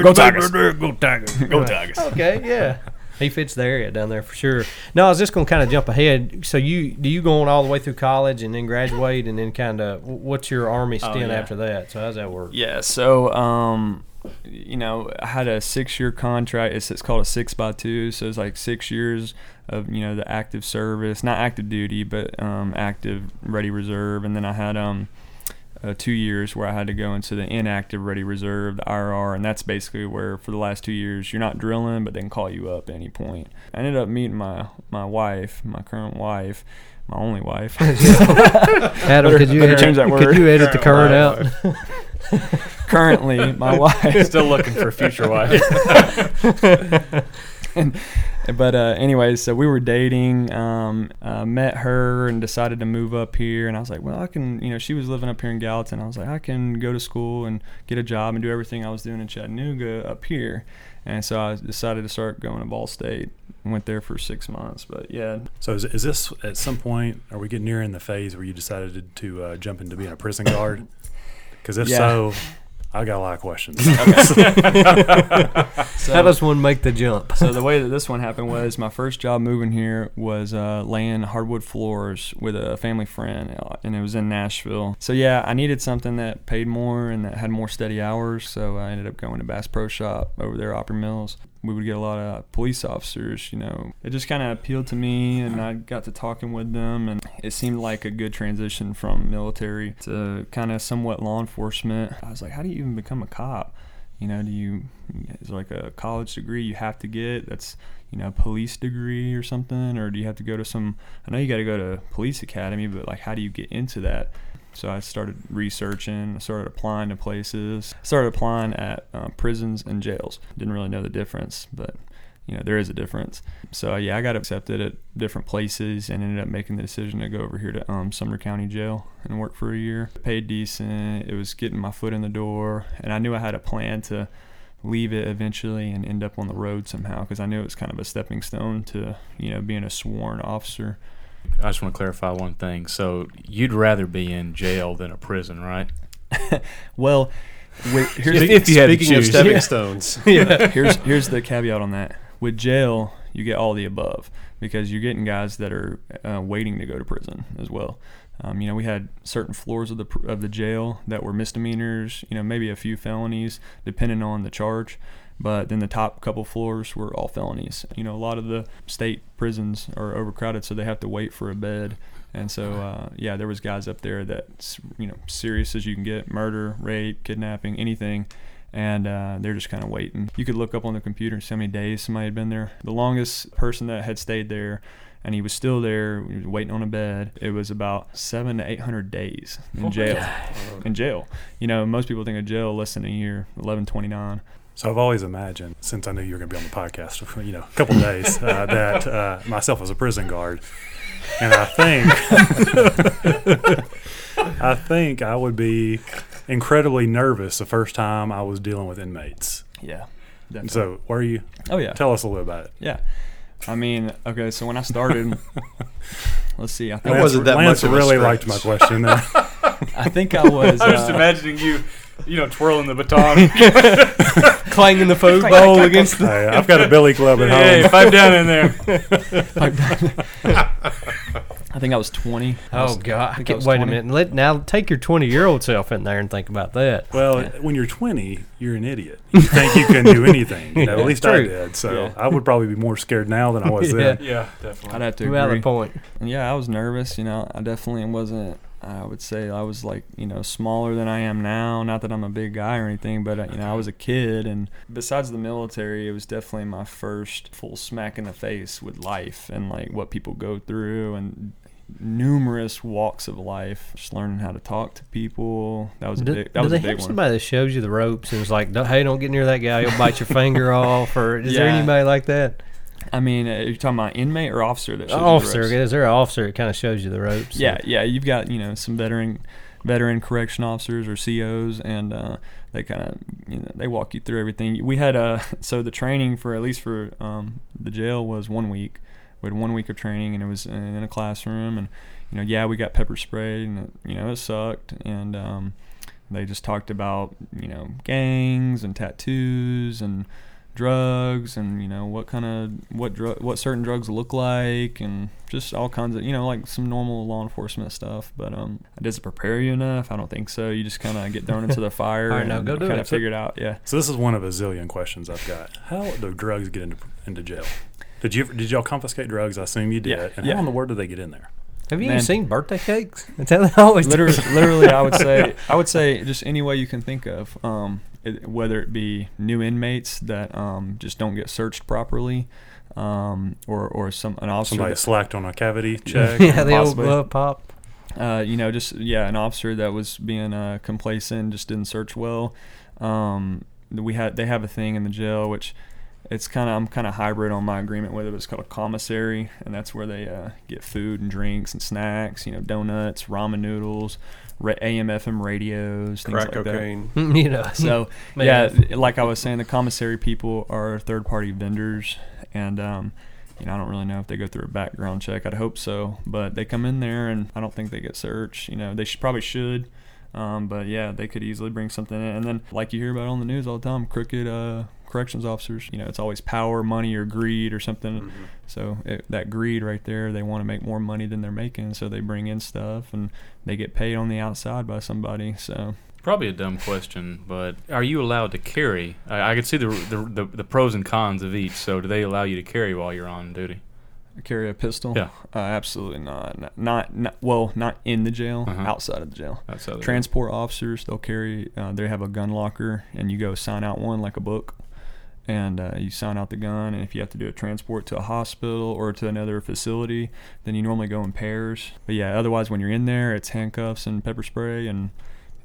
go Tigers. go Tigers, go Tigers. Okay, yeah, he fits the area down there for sure. No, I was just gonna kind of jump ahead. So you do you go on all the way through college and then graduate and then kind of what's your army Oh, stint yeah. after that? So how's that work? Yeah, so um, you know, I had a six-year contract. It's, it's called a six by two, so it's like six years of you know the active service, not active duty, but um, active ready reserve, and then I had um. Uh, two years where I had to go into the inactive ready reserve, the IRR, and that's basically where for the last two years you're not drilling, but they can call you up at any point. I ended up meeting my my wife, my current wife, my only wife. Adam, Better- could you better edit, change that word? could you edit the current out? currently, my wife. Still looking for a future wife. and, but uh, anyways, so we were dating, um, uh, met her, and decided to move up here. And I was like, well, I can, you know, she was living up here in Gallatin. I was like, I can go to school and get a job and do everything I was doing in Chattanooga up here. And so I decided to start going to Vol State. Went there for six months, but yeah, So is, is this at some point? Are we getting near in the phase where you decided to, to uh, jump into being a prison guard? Because if Yeah. so, I got a lot of questions. so, How does one make the jump? so the way that this one happened was my first job moving here was uh, laying hardwood floors with a family friend, uh, and it was in Nashville. So yeah, I needed something that paid more and that had more steady hours. So I ended up going to Bass Pro Shop over there, at Opry Mills. We would get a lot of police officers. You know, it just kind of appealed to me, and I got to talking with them, and it seemed like a good transition from military to kind of somewhat law enforcement. I was like, how do you even become a cop? You know, do you is like a college degree you have to get that's you know police degree or something, or do you have to go to some? I know you got to go to police academy, but like how do you get into that? So I started researching. I started applying to places. Started applying at uh, prisons and jails. Didn't really know the difference, but you know there is a difference. So yeah, I got accepted at different places and ended up making the decision to go over here to um, Sumner County Jail and work for a year. Paid decent. It was getting my foot in the door, and I knew I had a plan to leave it eventually and end up on the road somehow because I knew it was kind of a stepping stone to you know being a sworn officer. I just want to clarify one thing. So you'd rather be in jail than a prison, right? Well, with, here's If- if you had to Speaking of choose. stepping Yeah. stones, here's here's the caveat on that. With jail, you get all the above because you're getting guys that are uh, waiting to go to prison as well. Um, you know, we had certain floors of the of the jail that were misdemeanors. You know, maybe a few felonies depending on the charge. But then the top couple floors were all felonies. You know, a lot of the state prisons are overcrowded, so they have to wait for a bed. And so, uh, yeah, there was guys up there that you know, serious as you can get: murder, rape, kidnapping, anything and uh, they're just kind of waiting. You could look up on the computer and see how many days somebody had been there. The longest person that had stayed there, and he was still there, he was waiting on a bed. It was about seven to eight hundred days in jail. In jail, you know, most people think of jail less than a year, eleven twenty nine. So I've always imagined, since I knew you were going to be on the podcast, you know, a couple days, uh, that uh, myself as a prison guard, and I think, I think I would be incredibly nervous the first time I was dealing with inmates. Yeah, definitely. So, where are you? oh yeah, Tell us a little about it. yeah. I mean, okay, so when I started, let's see, I think That wasn't that Lance much of really stretch. liked my question. I think I was. I'm just uh, imagining you, you know, twirling the baton. Clanging the food bowl against the. Hey, I've got a billy club at home. hey, home. pipe down in there. I think I was twenty. I Oh was- God! I Wait was a minute. Let now take your twenty-year-old self in there and think about that. Well, when you're 20, you're an idiot. You think you can do anything. You know, Yeah, at least I did. So Yeah. I would probably be more scared now than I was Yeah. then. Yeah, definitely. I'd have to agree. Valid point. And yeah, I was nervous. You know, I definitely wasn't. I would say I was like you know smaller than I am now. Not that I'm a big guy or anything, but uh, you know I was a kid. And besides the military, it was definitely my first full smack in the face with life and like what people go through and numerous walks of life. Just learning how to talk to people. That was a big. do That was they a big have one. somebody that shows you the ropes and is like, "Hey, don't get near that guy. He'll bite your finger off"? Or is there anybody like that? I mean, uh, you're talking about inmate or officer that shows you the officer. ropes? Is there an officer that kind of shows you the ropes? Yeah, yeah. You've got you know some veteran veteran correction officers or COs, and uh, they kind of you know they walk you through everything. We had uh so the training for at least for um, the jail was one week. We had one week of training, and it was in a classroom, and you know yeah we got pepper sprayed, and it, you know it sucked, and um, they just talked about you know gangs and tattoos and drugs and you know what kind of what drug what certain drugs look like and just all kinds of you know like some normal law enforcement stuff but um does it prepare you enough i don't think so you just kind of get thrown into the fire All right, and now go do kind it. of figure it out yeah So this is one of a zillion questions I've got. How do drugs get into into jail? Did you ever, did y'all confiscate drugs? I assume you did. Yeah, And yeah. how in the world do they get in there? Have you Man. even seen birthday cakes? That's how they always literally, it. literally, I would say, I would say, just any way you can think of, um, it, whether it be new inmates that um, just don't get searched properly, um, or or some an officer Somebody that, slacked on a cavity check. yeah, the old possibly. glove pop. uh, you know, just yeah, an officer that was being uh, complacent, just didn't search well. Um, we had they have a thing in the jail which it's kind of I'm kind of hybrid on my agreement with it. It's called a commissary, and that's where they uh, get food and drinks and snacks. You know, donuts, ramen noodles, ra- AM/FM radios, things Crack like that. cocaine. you know. So yeah, like I was saying, the commissary people are third party vendors, and um, you know I don't really know if they go through a background check. I'd hope so, but they come in there, and I don't think they get searched. You know, they should, probably should. Um, but yeah, they could easily bring something in, and then like you hear about on the news all the time, crooked uh, corrections officers. You know, it's always power, money, or greed or something. So it, that greed right there, they want to make more money than they're making, so they bring in stuff, and they get paid on the outside by somebody. So Probably a dumb question, but are you allowed to carry? I, I could see the, the the the pros and cons of each. So, do they allow you to carry while you're on duty? carry a pistol? Yeah. Uh, absolutely not. not. Not not well, not in the jail, Uh-huh. outside of the jail. That's how they Transport officers, they'll carry. Uh, they have a gun locker, and you go sign out one like a book, and uh, you sign out the gun. And if you have to do a transport to a hospital or to another facility, then you normally go in pairs. But yeah, otherwise when you're in there, it's handcuffs and pepper spray and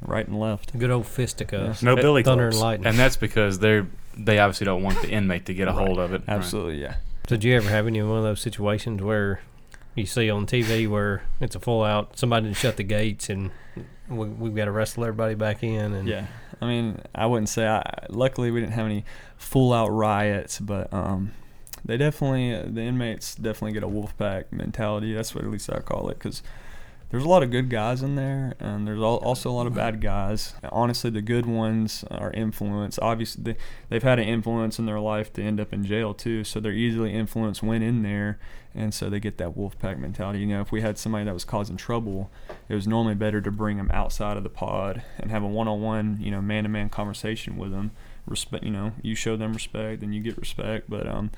right and left. Good old fisticuffs. No billy Thunder and lightning. And that's because they're they obviously don't want the inmate to get a hold of it. Right. Absolutely, yeah. Did you ever have any one of those situations where you see on TV where it's a full out, somebody didn't shut the gates and we, we've got to wrestle everybody back in? And Yeah, I mean, I wouldn't say. I, luckily, we didn't have any full out riots, but um, they definitely the inmates definitely get a wolf pack mentality. That's what at least I call it because there's a lot of good guys in there, and there's al- also a lot of bad guys. Honestly, the good ones are influenced. Obviously, they, they've had an influence in their life to end up in jail too, so they're easily influenced when in there, and so they get that wolf pack mentality. You know, if we had somebody that was causing trouble, it was normally better to bring them outside of the pod and have a one-on-one, you know, man-to-man conversation with them. Respect, you know, you show them respect, and you get respect. But um,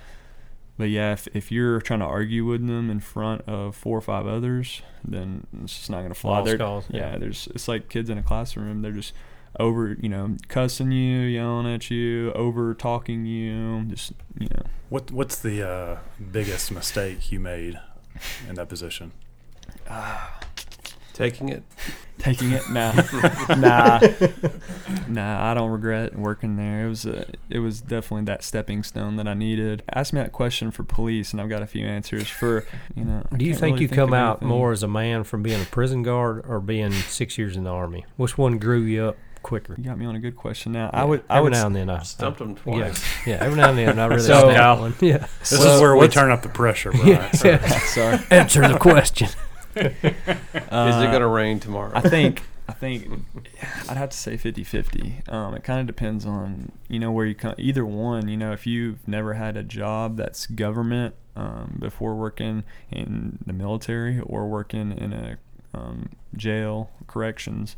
but yeah, if, if you're trying to argue with them in front of four or five others, then it's just not gonna fly. Lost They're- yeah, yeah. there's it's like kids in a classroom. They're just over, you know, cussing you, yelling at you, over talking you, just you know. What What's the uh, biggest mistake you made in that position? Taking it. taking it. Nah, nah, nah. I don't regret working there. It was a, it was definitely that stepping stone that I needed. Ask me that question for police, and I've got a few answers for you know. I Do you think really you come out anything. more as a man from being a prison guard or being six years in the army? Which one grew you up quicker? You got me on a good question now. Yeah, I would. I every would. now and then I Stumped them I- yeah, twice. yeah. Every now and then I really So- snap one. Yeah. This So is where we turn up the pressure, Brian. So, Sorry. Answer the question. Uh, Is it going to rain tomorrow? I think I think I'd have to say 50-50. Um, it kind of depends on you know where you come. Either one, you know, if you've never had a job that's government um, before working in the military or working in a um, jail corrections,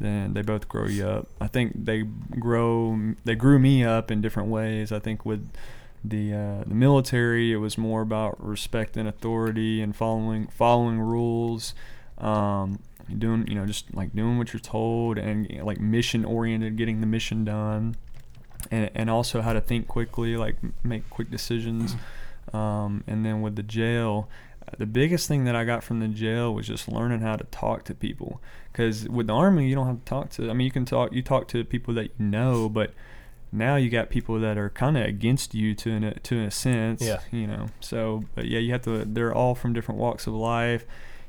then they both grow you up. I think they grow they grew me up in different ways. I think with the uh, the military, it was more about respecting authority and following following rules, um, doing you know just like doing what you're told and you know, like mission oriented, getting the mission done, and and also how to think quickly, like make quick decisions. Um, and then with the jail, the biggest thing that I got from the jail was just learning how to talk to people. Because with the army, you don't have to talk to. I mean, you can talk. You talk to people that you know, but now you got people that are kind of against you to an, to a sense. Yeah. You know. So, but yeah, you have to. They're all from different walks of life.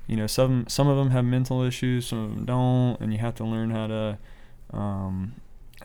you know, some some of them have mental issues, some of them don't, and you have to learn how to, um,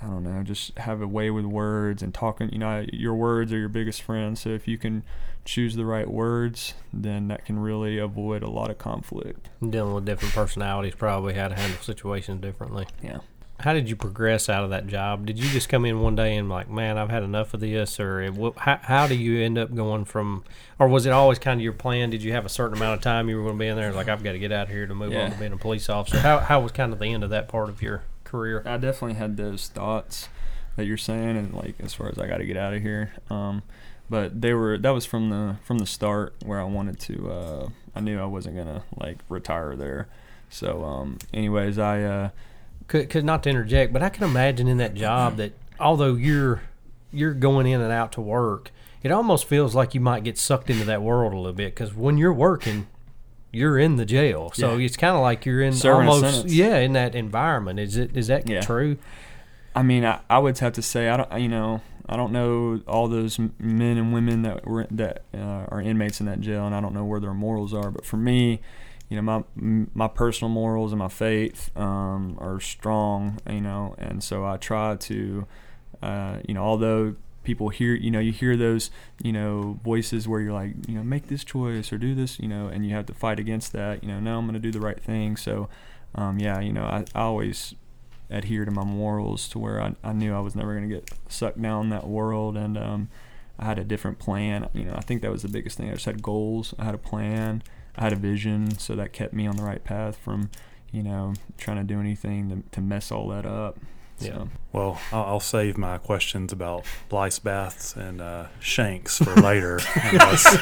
I don't know, just have a way with words and talking. You know, your words are your biggest friend. So if you can choose the right words, then that can really avoid a lot of conflict. Dealing with different personalities, probably how to handle situations differently. Yeah. How did you progress out of that job? Did you just come in one day and like, man, I've had enough of this, or it, how, how do you end up going from, or was it always kind of your plan? Did you have a certain amount of time you were going to be in there? Like, I've got to get out of here to move Yeah. on to being a police officer. How how was kind of the end of that part of your career? I definitely had those thoughts that you're saying, and like as far as I got to get out of here. Um, but they were that was from the from the start where I wanted to. Uh, I knew I wasn't gonna like retire there. So, um, anyways, I uh, Could, could not to interject, but I can imagine in that job that although you're you're going in and out to work, it almost feels like you might get sucked into that world a little bit because when you're working, you're in the jail, so Yeah. it's kind of like you're in Serving almost yeah in that environment. Is it is that Yeah. true? I mean, I, I would have to say I don't, you know, I don't know all those men and women that were that uh, are inmates in that jail, and I don't know where their morals are. But for me, you know, my my personal morals and my faith um, are strong, you know, and so I try to, uh, you know, although people hear, you know, you hear those, you know, voices where you're like, you know, make this choice or do this, you know, and you have to fight against that. You know, no, I'm going to do the right thing. So, um, yeah, you know, I, I always adhere to my morals to where I, I knew I was never going to get sucked down that world and um, I had a different plan. You know, I think that was the biggest thing. I just had goals. I had a plan. I had a vision, so that kept me on the right path from, you know, trying to do anything to, to mess all that up. So, Well, I'll, I'll save my questions about lice baths and uh, shanks for later, unless,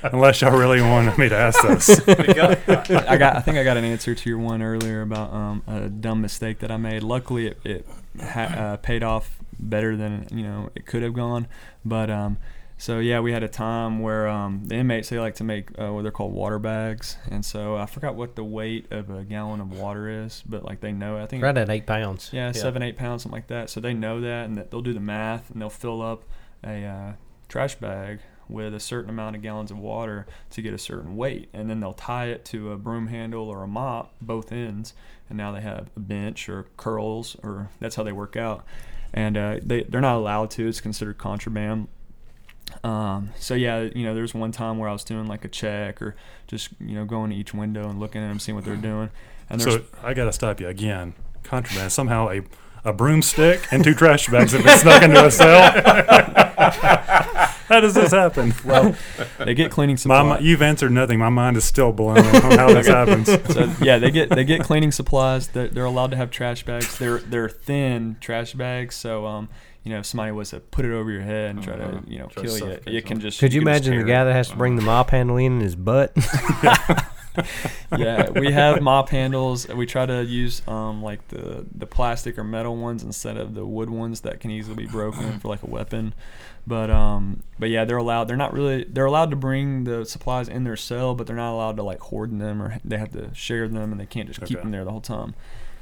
unless y'all really want me to ask those. I got. I think I got an answer to your one earlier about um, a dumb mistake that I made. Luckily, it, it ha- uh, paid off better than you know it could have gone. But um, so yeah, we had a time where um, the inmates they like to make uh, what they're called water bags, and so I forgot what the weight of a gallon of water is, but like they know. I think Right at eight pounds. yeah, seven, eight pounds, something like that. So they know that, and that they'll do the math, and they'll fill up a uh, trash bag with a certain amount of gallons of water to get a certain weight, and then they'll tie it to a broom handle or a mop, both ends, and now they have a bench or curls, or that's how they work out. And uh, they they're not allowed to; it's considered contraband. Um, so yeah, you know, there's one time where I was doing like a check or just you know going to each window and looking at them, seeing what they're doing. And So I got to stop you again. Contraband. Somehow a, a broomstick and two trash bags have been snuck into a cell. How does this happen? well, they get cleaning supplies. mi- you've answered nothing. My mind is still blown on how this happens. so yeah, they get they get cleaning supplies. They're, they're allowed to have trash bags. They're they're thin trash bags. So um, you know, if somebody was to put it over your head and try to you know Try to kill you, suffocate it can just. Could you can just imagine the tear guy it. that has to bring the mop handle in in his butt? yeah, we have mop handles. We try to use um like the the plastic or metal ones instead of the wood ones that can easily be broken for like a weapon. But um but yeah, they're allowed. They're not really. They're allowed to bring the supplies in their cell, but they're not allowed to like hoard them or they have to share them, and they can't just keep Okay. them there the whole time.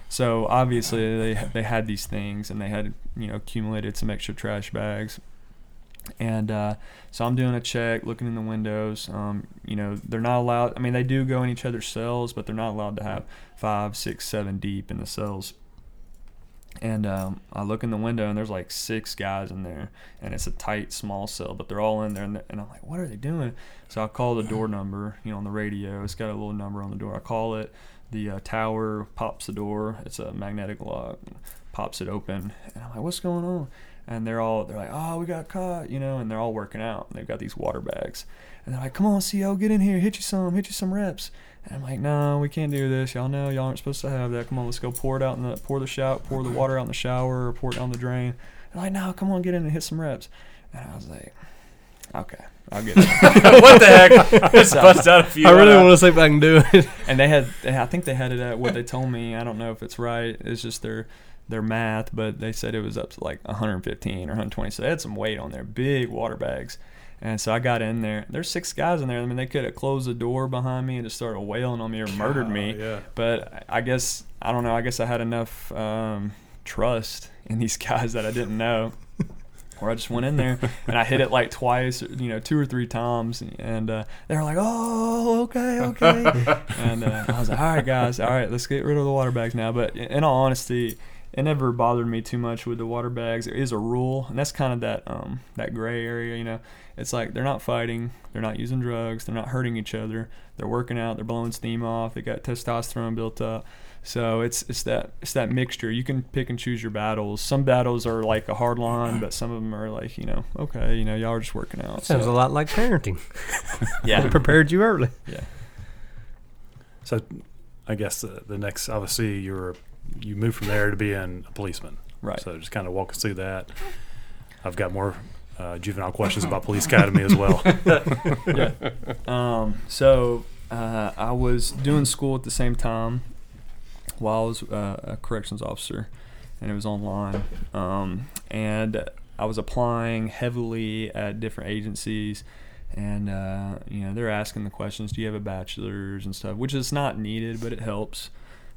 So obviously they they had these things and they had you know accumulated some extra trash bags. And uh, so I'm doing a check, looking in the windows. Um, you know, they're not allowed. I mean, they do go in each other's cells, but they're not allowed to have five, six, seven deep in the cells. And um, I look in the window, and there's like six guys in there, and it's a tight, small cell, but they're all in there. And, and I'm like, what are they doing? So I call the door number, you know, on the radio. It's got a little number on the door. I call it. The uh, tower pops the door. It's a magnetic lock. Pops it open, and I'm like, what's going on? and they're all they're like, oh, we got caught, you know, and they're all working out. And they've got these water bags, and they're like, come on, CO, get in here, hit you some, hit you some reps. And I'm like, no, we can't do this. Y'all know y'all aren't supposed to have that. Come on, let's go pour it out in the pour the shower, pour the water out in the shower, or pour it down the drain. And I'm like, no, come on, get in and hit some reps. And I was like, okay, I'll get it. what the heck? Just bust out a few. I really want to see if I can do it. and they had I think they had it at what they told me. I don't know if it's right. It's just their their math, but they said it was up to like 115 or 120. So they had some weight on there, big water bags. And so I got in there. There's six guys in there. I mean, they could have closed the door behind me and just started wailing on me or murdered me. yeah. But I guess I don't know. I guess I had enough um, trust in these guys that I didn't know. Where I just went in there and I hit it like twice, you know, two or three times, and uh, they were like, "Oh, okay, okay," and uh, I was like, "All right, guys, all right, let's get rid of the water bags now." But in all honesty, it never bothered me too much with the water bags. There is a rule, and that's kind of that um, that gray area. You know, it's like they're not fighting, they're not using drugs, they're not hurting each other. They're working out, they're blowing steam off, they got testosterone built up. So it's it's that it's that mixture. You can pick and choose your battles. Some battles are like a hard line, but some of them are like you know, okay, you know, y'all are just working out. Sounds a lot like parenting. yeah, Prepared you early. yeah. So, I guess the, the next, obviously, you were you moved from there to being a policeman. Right. So, just kind of walk us through that. I've got more uh, juvenile questions about police academy as well. Yeah. Um, so uh, I was doing school at the same time while I was uh, a corrections officer, and it was online. Um, and I was applying heavily at different agencies, and uh, you know they're asking the questions, "Do you have a bachelor's?" and stuff, which is not needed, but it helps.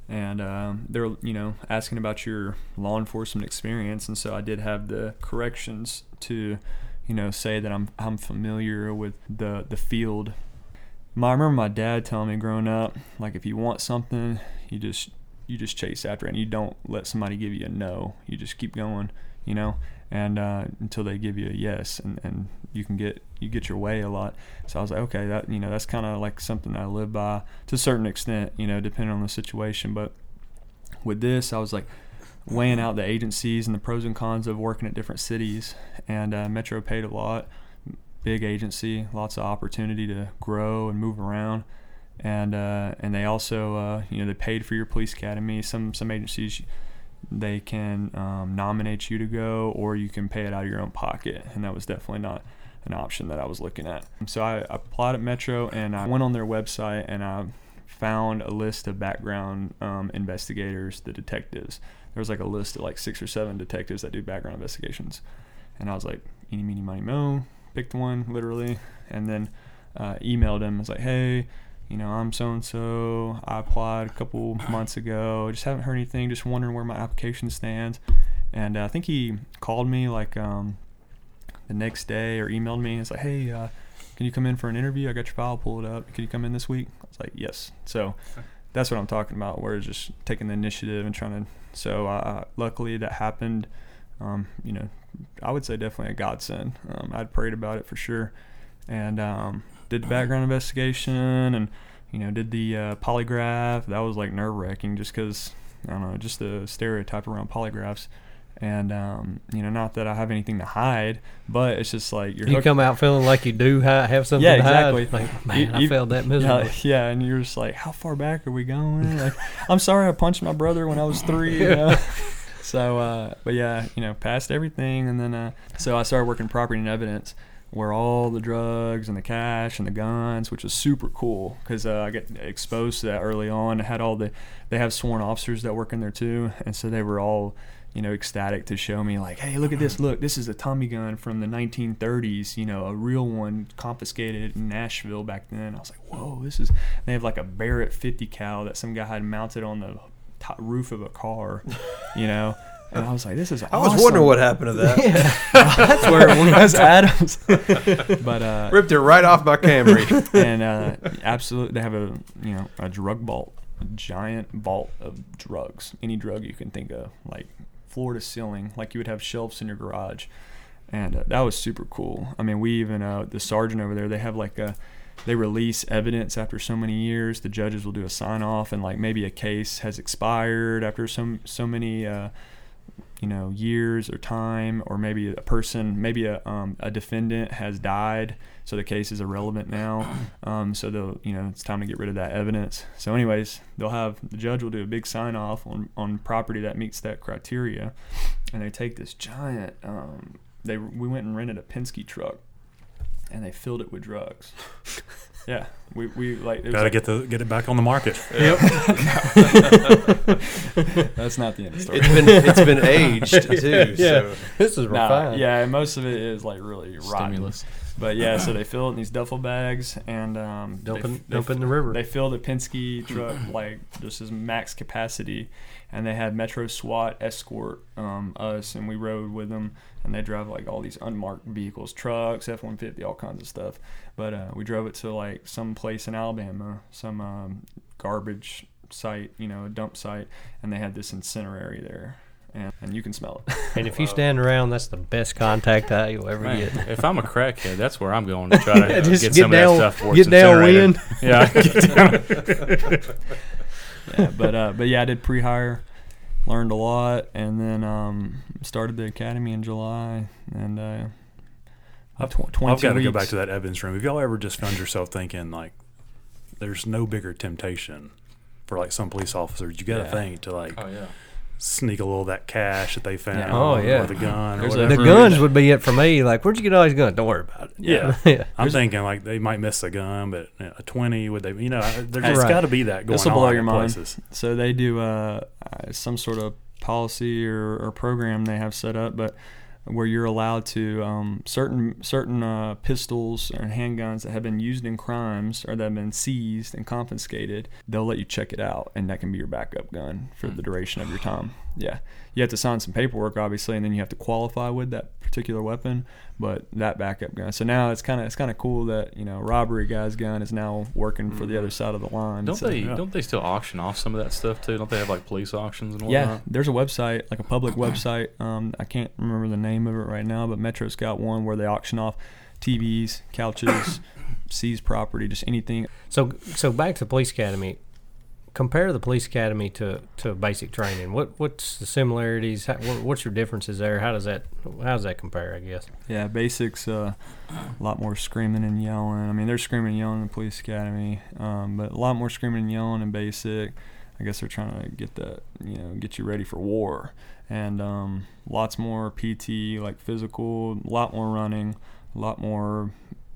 And um, they're you know asking about your law enforcement experience, and so I did have the corrections to you know, say that I'm I'm familiar with the the field. My, I remember my dad telling me growing up, like if you want something, you just you just chase after it, and you don't let somebody give you a no. You just keep going, you know, and uh, until they give you a yes, and, and you can get you get your way a lot. So I was like, okay, that you know, that's kind of like something I live by to a certain extent, you know, depending on the situation. But with this, I was like weighing out the agencies and the pros and cons of working at different cities. And uh, Metro paid a lot, big agency, lots of opportunity to grow and move around. And uh, and they also uh, you know they paid for your police academy. Some some agencies they can um, nominate you to go, or you can pay it out of your own pocket, and that was definitely not an option that I was looking at. So I applied at Metro, and I went on their website, and I found a list of background um, investigators, the detectives. There was like a list of like six or seven detectives that do background investigations, and I was like, eeny, meeny, miny, mo, picked one literally, and then uh, emailed him. I was like, hey, you know, I'm so and so. I applied a couple months ago. Just haven't heard anything. Just wondering where my application stands. And uh, I think he called me like um, the next day or emailed me. It's like, hey, uh, can you come in for an interview? I got your file pulled up. Can you come in this week? I was like, yes. So that's what I'm talking about. Where it's just taking the initiative and trying to. So uh, luckily that happened. Um, you know, I would say definitely a godsend. Um, I'd prayed about it for sure, and um, did the background investigation and you know did the uh, polygraph. That was like nerve wracking just because I don't know, just the stereotype around polygraphs. And um, you know, not that I have anything to hide, but it's just like you're You hooked- come out feeling like you do ha- have something Yeah, to hide. exactly. Like, man, You- I failed that miserably. yeah, yeah, and you're just like, how far back are we going? Like, I'm sorry, I punched my brother when I was three. You know? so, uh, but yeah, you know, passed everything, and then uh, so I started working property and evidence, where all the drugs and the cash and the guns, which was super cool because uh, I got exposed to that early on. I had all the, they have sworn officers that work in there too, and so they were all you know, ecstatic to show me like, hey, look at this. Look, this is a Tommy gun from the 1930s. You know, a real one confiscated in Nashville back then. I was like, whoa, this is. They have like a Barrett 50 cal that some guy had mounted on the top roof of a car. You know. And I was like, "This is." I was wondering what happened to that. That's where it was, Adams. but uh, Ripped it right off my Camry. and uh, absolutely, they have a you know a drug vault, a giant vault of drugs, any drug you can think of, like floor to ceiling, like you would have shelves in your garage, and uh, that was super cool. I mean, we even uh, the sergeant over there, they have like a they release evidence after so many years. The judges will do a sign off, and like maybe a case has expired after some so many. Uh, you know years or time or maybe a person maybe a, um, a defendant has died so the case is irrelevant now. Um, so they'll you know it's time to get rid of that evidence. So anyways they'll have the judge will do a big sign off on, on property that meets that criteria and they take this giant um, they we went and rented a Penske truck and they filled it with drugs yeah we, we like it was Got to like- get the get it back on the market. Yep. That's not the end of the story It's been it's been aged too. So. this is Nah, refined. yeah, most of it is like really rotten. Stimulus. But yeah, so they fill it in these duffel bags and um, Dump they, in- they, dump in the river. They fill the Penske truck like just as max capacity, and they had Metro SWAT escort um, us, and we rode with them, and they drive like all these unmarked vehicles, trucks, F one fifty, all kinds of stuff. But uh, we drove it to like some place in Alabama, some um, garbage site, you know, a dump site, and they had this incinerary there, and, and you can smell it. And if you stand around, that's the best contact high you'll ever Man, get. if I'm a crackhead, that's where I'm going to try to Yeah, just get, get some down- of that stuff for get its downwind. Yeah, get down. yeah, but uh, but yeah, I did pre-hire, learned a lot, and then um, started the academy in July, and uh, I've, tw- I've got to go back to that evidence room. Have y'all ever just found yourself thinking like, there's no bigger temptation for like some police officers? You got to Yeah. think to like Oh yeah. Sneak a little of that cash that they found, Yeah. Oh, yeah. or the gun, There's or a- whatever. The guns would be it for me. Like, where'd you get all these guns? Don't worry about it. Yeah. yeah. I'm thinking like they might miss a gun, but you know, a twenty would they? You know, there's Hey, just right. got to be that going This will blow your mind. places. So they do uh, uh, some sort of policy or, or program they have set up, but where you're allowed to um, certain certain uh, pistols and handguns that have been used in crimes or that have been seized and confiscated, they'll let you check it out, and that can be your backup gun for the duration of your time. Yeah, you have to sign some paperwork, obviously, and then you have to qualify with that particular weapon. But that backup gun. So now it's kind of it's kind of cool that you know robbery guy's gun is now working for the other side of the line. Don't So- they? yeah. Don't they still auction off some of that stuff too? Don't they have like police auctions and whatnot? Yeah, whatnot? there's a website, like a public website. Um, I can't remember the name of it right now, but Metro's got one where they auction off TVs, couches, seize property, just anything. So, so back to the police academy. Compare the police academy to, to basic training. What what's the similarities? How, what, what's your differences there? How does that how does that compare? I guess. Yeah, basics, uh, a lot more screaming and yelling. I mean, they're screaming and yelling in the police academy, um, but a lot more screaming and yelling in basic. I guess they're trying to get that, you know, get you ready for war. And um, lots more PT, like physical, a lot more running, a lot more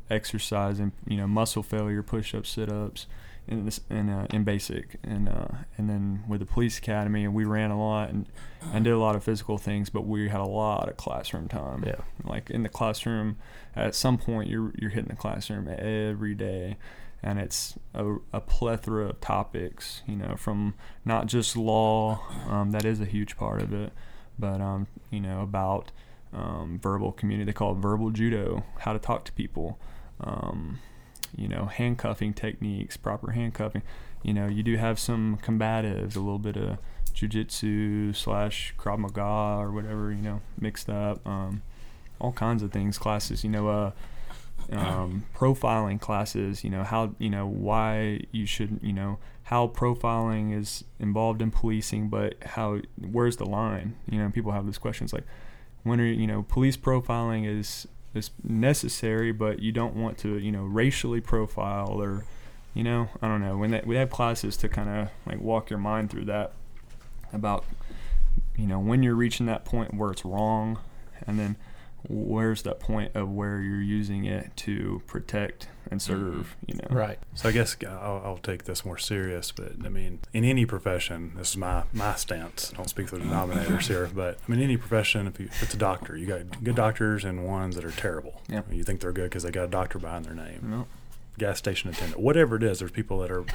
exercise and you know muscle failure, push-ups, sit-ups, in this in uh, in basic, and uh, and then with the police academy, we ran a lot and and did a lot of physical things, but we had a lot of classroom time. Yeah. Like in the classroom, at some point you're you're hitting the classroom every day, and it's a, a plethora of topics. You know, from not just law, um, that is a huge part of it, but um, you know about um, verbal community. They call it verbal judo, how to talk to people. Um, you know, handcuffing techniques, proper handcuffing. You know, you do have some combatives, a little bit of jujitsu slash Krav Maga or whatever, you know, mixed up. Um, all kinds of things, classes, you know, uh, um, profiling classes, you know, how, you know, why you should, you know, how profiling is involved in policing, but how, where's the line? You know, people have these questions like, when are, you know, police profiling is, is necessary, but you don't want to, you know, racially profile or, you know, I don't know. When we have classes to kind of like walk your mind through that about, you know, when you're reaching that point where it's wrong, and then where's that point of where you're using it to protect and mm-hmm. serve, you know. Right. So I guess I'll, I'll take this more serious, but I mean, in any profession, this is my my stance. I don't speak for the denominators here, but I mean, any profession, if, you, if it's a doctor, you got good doctors and ones that are terrible. Yeah. You think they're good because they got a doctor behind their name. No. Gas station attendant, whatever it is, there's people that are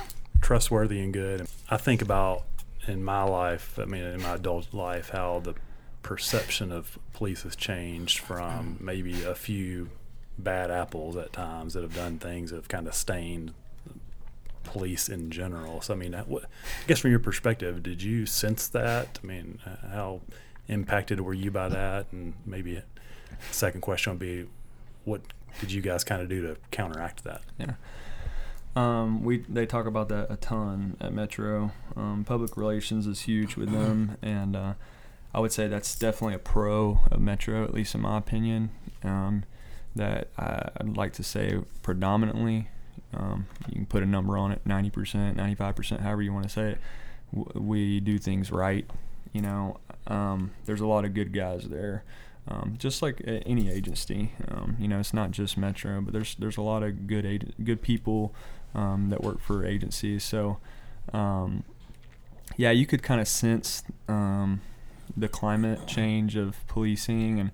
trustworthy and good. And I think about in my life, I mean, in my adult life, how the perception of police has changed from maybe a few bad apples at times that have done things that have kind of stained police in general. So I mean, what, I guess from your perspective, did you sense that? I mean, uh, how impacted were you by that? And maybe second question would be, what did you guys kind of do to counteract that? Yeah. Um, we they talk about that a ton at Metro. Um, public relations is huge with them, and uh, I would say that's definitely a pro of Metro, at least in my opinion. Um, that I, I'd like to say predominantly, um, you can put a number on it, ninety percent, ninety five percent, however you want to say it. We do things right. You know, um, there's a lot of good guys there. Um, just like any agency, um, you know, it's not just Metro, but there's there's a lot of good ag- good people um, that work for agencies. So, yeah, you could kind of sense um, the climate change of policing, and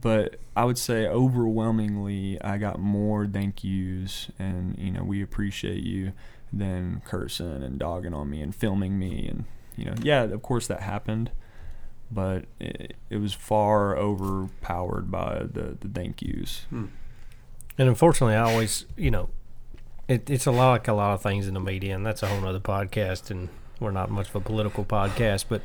but I would say overwhelmingly, I got more thank yous, and you know, we appreciate you than cursing and dogging on me and filming me and you know, yeah, of course that happened, but it, it was far overpowered by the the thank yous. Hmm. And unfortunately, I always, you know, it, it's a lot like a lot of things in the media, and that's a whole other podcast. And we're not much of a political podcast, but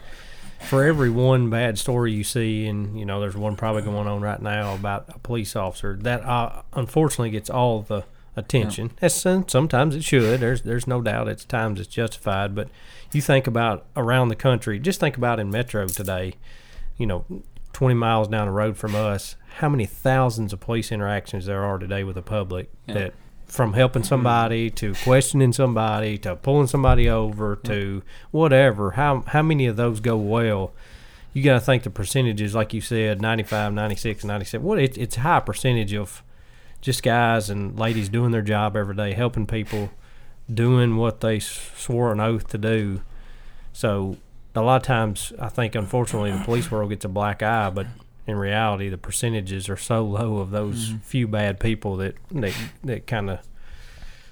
for every one bad story you see, and you know, there's one probably going on right now about a police officer that uh, unfortunately gets all the attention. Some- sometimes it should. There's there's no doubt it's times it's justified, but you think about around the country. Just think about in Metro today. You know, 20 miles down the road from us, how many thousands of police interactions there are today with the public Yeah. that from helping somebody mm-hmm. to questioning somebody to pulling somebody over to whatever. How how many of those go well? You got to think the percentages like you said 95 96 97 what it, it's a high percentage of just guys and ladies doing their job every day helping people doing what they swore an oath to do. So a lot of times i think unfortunately the police world gets a black eye but in reality the percentages are so low of those Mm-hmm. few bad people that that, that kind of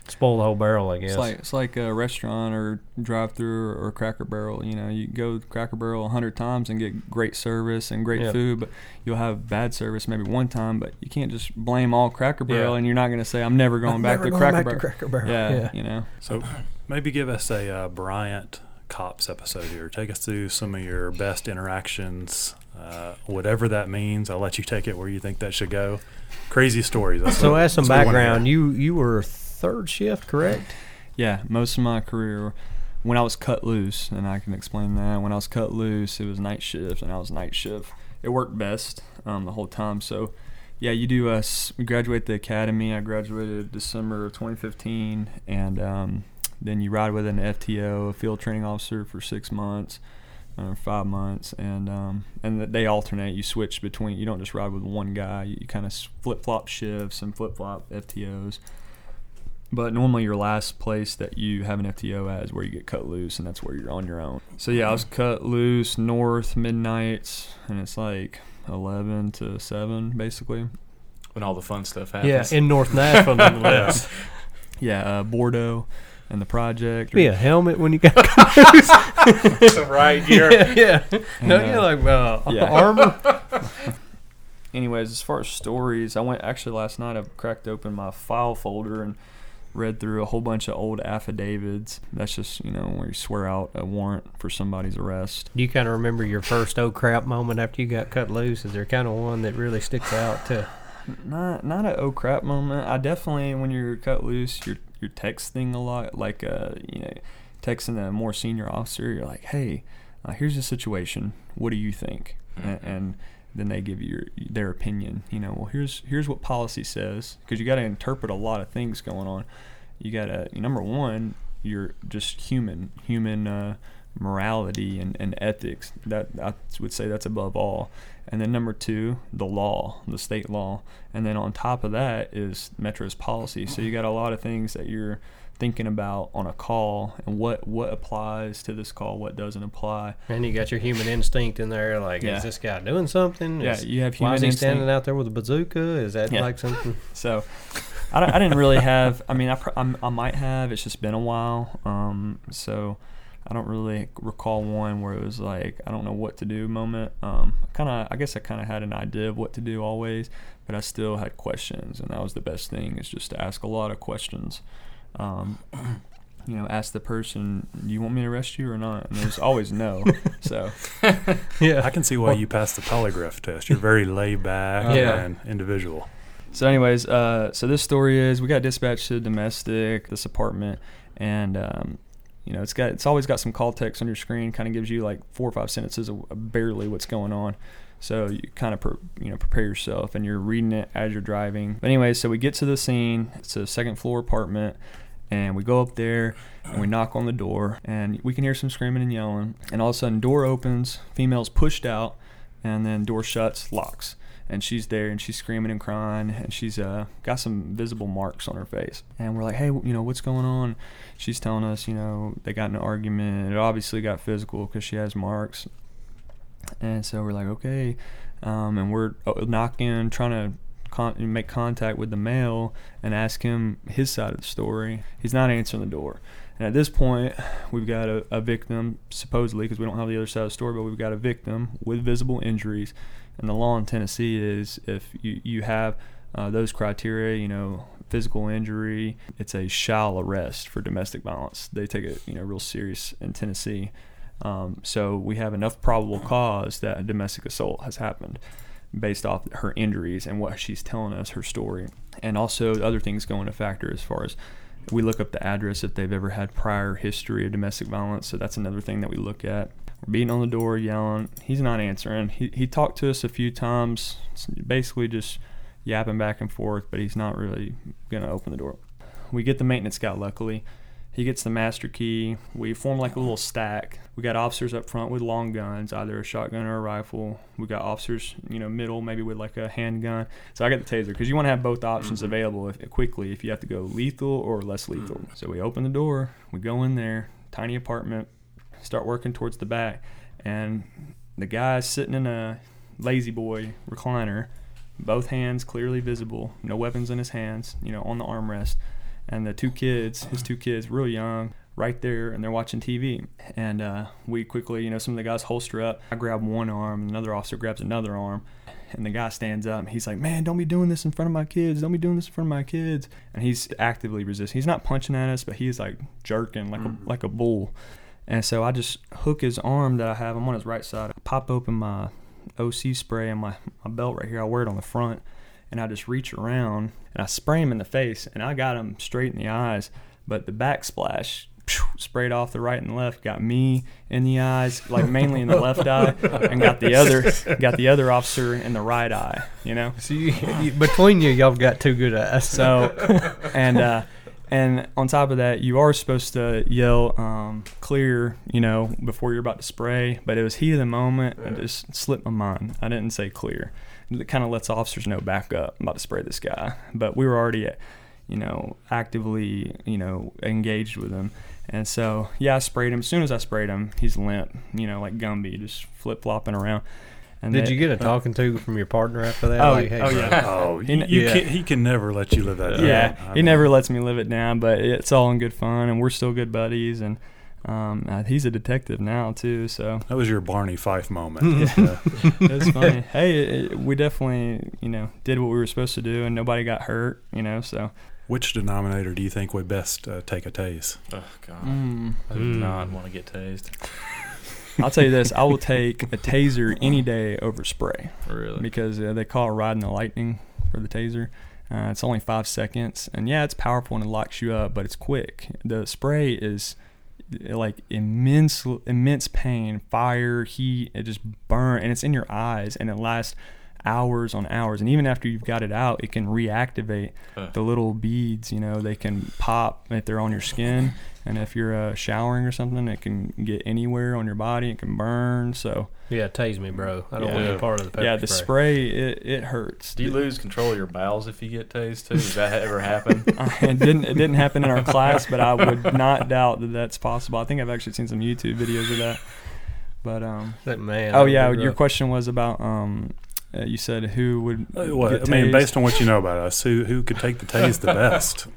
spoil the whole barrel i guess It's like it's like a restaurant or drive through or, Cracker Barrel. You know, you go to Cracker Barrel a hundred times and get great service and great Yeah. food, but you'll have bad service maybe one time. But you can't just blame all Cracker Barrel, Yeah. and you're not going to say I'm never going back Never to going Cracker back Barrel. to Cracker Barrel. Yeah, Yeah. you know. So maybe give us a uh, Brian Cops episode here. Take us through some of your best interactions, uh, whatever that means. I'll let you take it where you think that should go. Crazy stories. That's So, what- as some that's what we wanna background, you you were third shift, correct? Yeah, most of my career, when I was cut loose, and I can explain that. When I was cut loose, it was night shift, and I was night shift. It worked best um, the whole time. So, yeah, you do. Uh, graduate the academy. I graduated December of 2015, and um, then you ride with an FTO, a field training officer, for six months. Or five months, and um, and they alternate. You switch between. You don't just ride with one guy. You, you kind of flip flop shifts and flip flop FTOs. But normally, your last place that you have an FTO at is where you get cut loose, and that's where you're on your own. So yeah, I was cut loose north midnights, and it's like eleven to seven basically. When all the fun stuff happens. Yeah, happens. in North Nashville, nonetheless. Yeah, uh, Bordeaux, and the project. Be a helmet when you got the right gear. yeah, yeah. No, And, yeah, uh, like uh, yeah. armor. Anyways, as far as stories, I went actually last night. I cracked open my file folder and read through a whole bunch of old affidavits. That's just you know where you swear out a warrant for somebody's arrest. Do you kind of remember your first oh crap moment after you got cut loose? Is there kind of one that really sticks out to? Not not a oh crap moment. I definitely when you're cut loose, you're you're texting a lot. Like uh, you know, texting a more senior officer. You're like, hey, uh, here's the situation. What do you think? And, and then they give you your, their opinion. You know, well here's here's what policy says because you got to interpret a lot of things going on. You got to number one, you're just human, human uh, morality and, and ethics. That I would say that's above all. And then number two, the law, the state law. And then on top of that is Metro's policy. So you got a lot of things that you're thinking about on a call and what what applies to this call, what doesn't apply. And you got your human instinct in there. Like, Yeah. is this guy doing something? Yeah, Is- you have human. Why is he instinct. standing out there with a bazooka? Is that Yeah. like something? So I, I didn't really have. I mean, I, I'm, I might have. It's just been a while. Um, so I don't really recall one where it was like I don't know what to do moment. Um, kind of. I guess I kind of had an idea of what to do always, but I still had questions, and that was the best thing is just to ask a lot of questions. Um, you know, ask the person, "Do you want me to arrest you or not?" And there's always no. So Yeah. I can see why you passed the polygraph test. You're very laid back Yeah. and individual. So, anyways, uh, so this story is we got dispatched to domestic, this apartment, and um, you know it's got it's always got some call text on your screen, kind of gives you like four or five sentences of barely what's going on. So you kind of pre- you know prepare yourself, and you're reading it as you're driving. But anyways, so we get to the scene. It's a second floor apartment. And we go up there and we knock on the door and we can hear some screaming and yelling. And all of a sudden, door opens, female's pushed out, and then door shuts, locks and she's there and she's screaming and crying and she's uh, got some visible marks on her face and we're like hey you know what's going on she's telling us you know they got an argument it obviously got physical because she has marks and so we're like okay um, and we're uh, knocking trying to con- make contact with the male and ask him his side of the story. He's not answering the door. And at this point, we've got a, a victim, supposedly, because we don't have the other side of the story, but we've got a victim with visible injuries. And the law in Tennessee is if you, you have uh, those criteria, you know, physical injury, it's a shall arrest for domestic violence. They take it, you know, real serious in Tennessee. Um, so we have enough probable cause that a domestic assault has happened based off her injuries and what she's telling us, her story. And also other things go into factor as far as we look up the address if they've ever had prior history of domestic violence. So that's another thing that we look at. We're beating on the door, yelling. He's not answering. He, he talked to us a few times, basically just yapping back and forth, but he's not really going to open the door. We get the maintenance guy, luckily. He gets the master key. We form like a little stack. We got officers up front with long guns, either a shotgun or a rifle. We got officers, you know, middle, maybe with like a handgun. So I got the taser because you want to have both options Mm-hmm. available if, quickly if you have to go lethal or less lethal. Mm-hmm. So we open the door, we go in there, tiny apartment, start working towards the back, and the guy's sitting in a La-Z-Boy recliner, both hands clearly visible, no weapons in his hands, you know, on the armrest and the two kids, his two kids, real young, right there, and they're watching TV. And uh, we quickly, you know, some of the guys holster up. I grab one arm, another officer grabs another arm, and the guy stands up. And he's like, "Man, don't be doing this in front of my kids. Don't be doing this in front of my kids." And he's actively resisting. He's not punching at us, but he's like jerking like a like a bull. And so I just hook his arm that I have. I'm on his right side. I pop open my OC spray and my, my belt right here. I wear it on the front and I just reach around and I spray him in the face, and I got him straight in the eyes. But the backsplash sprayed off the right and left, got me in the eyes, like mainly in the left eye, and got the other got the other officer in the right eye. You know, So you, you, between you, y'all got two good eyes. so and uh, and on top of that, you are supposed to yell um, clear, you know, before you're about to spray. But it was heat of the moment. I just slipped my mind. I didn't say clear. It kind of lets officers know back up. I'm about to spray this guy. But we were already, you know, actively, you know, engaged with him. And so, yeah, I sprayed him. As soon as I sprayed him, he's limp, you know, like Gumby, just flip flopping around. And Did they- you get a talking to from your partner after that? Oh, Like, hey, oh, yeah. Oh, He- you, you yeah. can, he can never let you live that down. yeah, I he mean, never lets me live it down, but it's all in good fun, and we're still good buddies. And um, uh, he's a detective now too, so That was your Barney Fife moment. Yeah. it's funny. hey, it, it- we definitely you know did what we were supposed to do, and nobody got hurt. You know, so Which denominator do you think would best uh, take a tase? Oh God, mm, I do Mm. not want to get tased. I'll tell you this: I will take a taser any day over spray Really? because uh, they call it riding the lightning for the taser. Uh, it's only five seconds, and yeah, it's powerful and it locks you up, but it's quick. The spray is uh, like immense, immense pain, fire, heat. It just burn, and it's in your eyes, and it lasts hours on hours. And even after you've got it out, it can reactivate Ugh. the little beads. You know, they can pop if they're on your skin, and if you're uh, showering or something, it can get anywhere on your body. It can burn. So Yeah, tase me, bro. I don't want Yeah. any part of the pepper yeah, the spray it, it hurts. Do you lose control of your bowels if you get tased too? Does that ever happen? it didn't it didn't happen in our class, but I would not doubt that that's possible. I think I've actually seen some YouTube videos of that. But um, That man. oh that yeah, your rough. question was about um, uh, you said who would Uh, what- get I mean, based on what you know about us, who who could take the tase the best?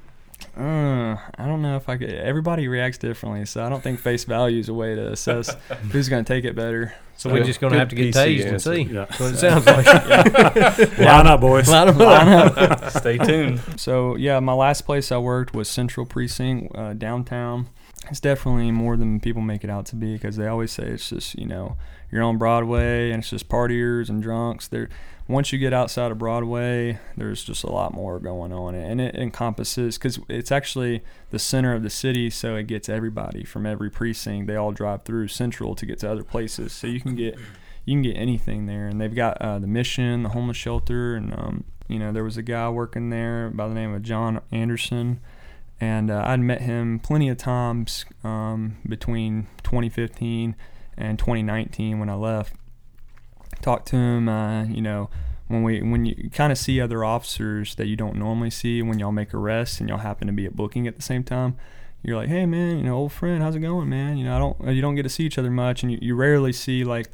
Uh, I don't know if I could. Everybody reacts differently, so I don't think face value is a way to assess who's going to take it better. So we're just gonna have to get Good PC tased and see. Yeah. That's what it sounds like. Line up, boys. Line 'em Line up. Line up. Stay tuned. So yeah, my last place I worked was Central Precinct uh, downtown. It's definitely more than people make it out to be because they always say it's just you know you're on Broadway and it's just partiers and drunks. There, once you get outside of Broadway, there's just a lot more going on, and it encompasses because it's actually the center of the city, so it gets everybody from every precinct. They all drive through Central to get to other places, so you can get you can get anything there. And they've got uh, the mission, the homeless shelter, and um, you know there was a guy working there by the name of John Anderson, and uh, I'd met him plenty of times um, between 2015 and 2019 when I left. Talked to him, uh, you know, when we when you kind of see other officers that you don't normally see when y'all make arrests and y'all happen to be at booking at the same time. You're like, hey man, you know, old friend, how's it going, man? You know, I don't, you don't get to see each other much, and you, you rarely see like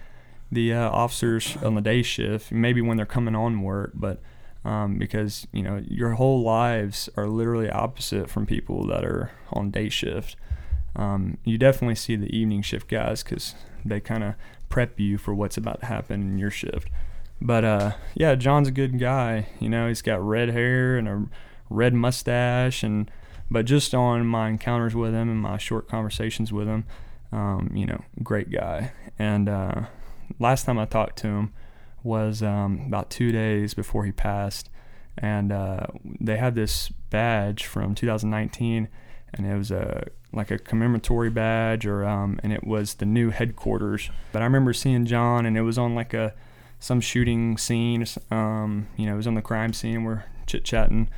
the uh, officers on the day shift, maybe when they're coming on work, but um, because you know your whole lives are literally opposite from people that are on day shift. Um, you definitely see the evening shift guys because they kind of prep you for what's about to happen in your shift. But uh, yeah, John's a good guy. You know, he's got red hair and a red mustache, and but just on my encounters with him and my short conversations with him, um, you know, great guy. And uh, last time I talked to him was um, about two days before he passed, and uh, they had this badge from 2019, and it was a like a commemoratory badge, or um, and it was the new headquarters. But I remember seeing John, and it was on like a some shooting scene. Um, you know, it was on the crime scene. We're chit chatting,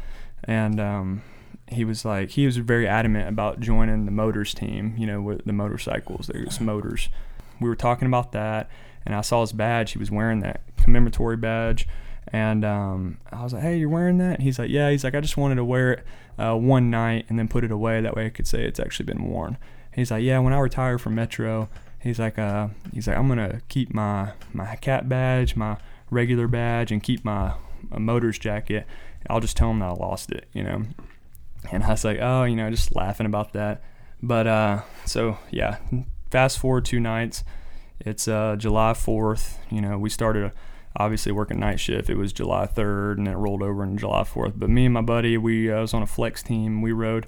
and um, he was like, he was very adamant about joining the motors team. You know, with the motorcycles, there's motors. We were talking about that, and I saw his badge. He was wearing that commemoratory badge, and um, I was like, "Hey, you're wearing that?" And he's like, "Yeah." He's like, "I just wanted to wear it uh, one night and then put it away. That way, I could say it's actually been worn." He's like, "Yeah, when I retire from Metro." He's like, uh, he's like, I'm gonna keep my my cat badge, my regular badge, and keep my, my motors jacket. I'll just tell him that I lost it, you know. And I was like, oh, you know, just laughing about that. But uh, so yeah, fast forward two nights. It's uh, July 4th. You know, we started obviously working night shift. It was July 3rd, and it rolled over in July 4th. But me and my buddy, we uh, was on a flex team. We rode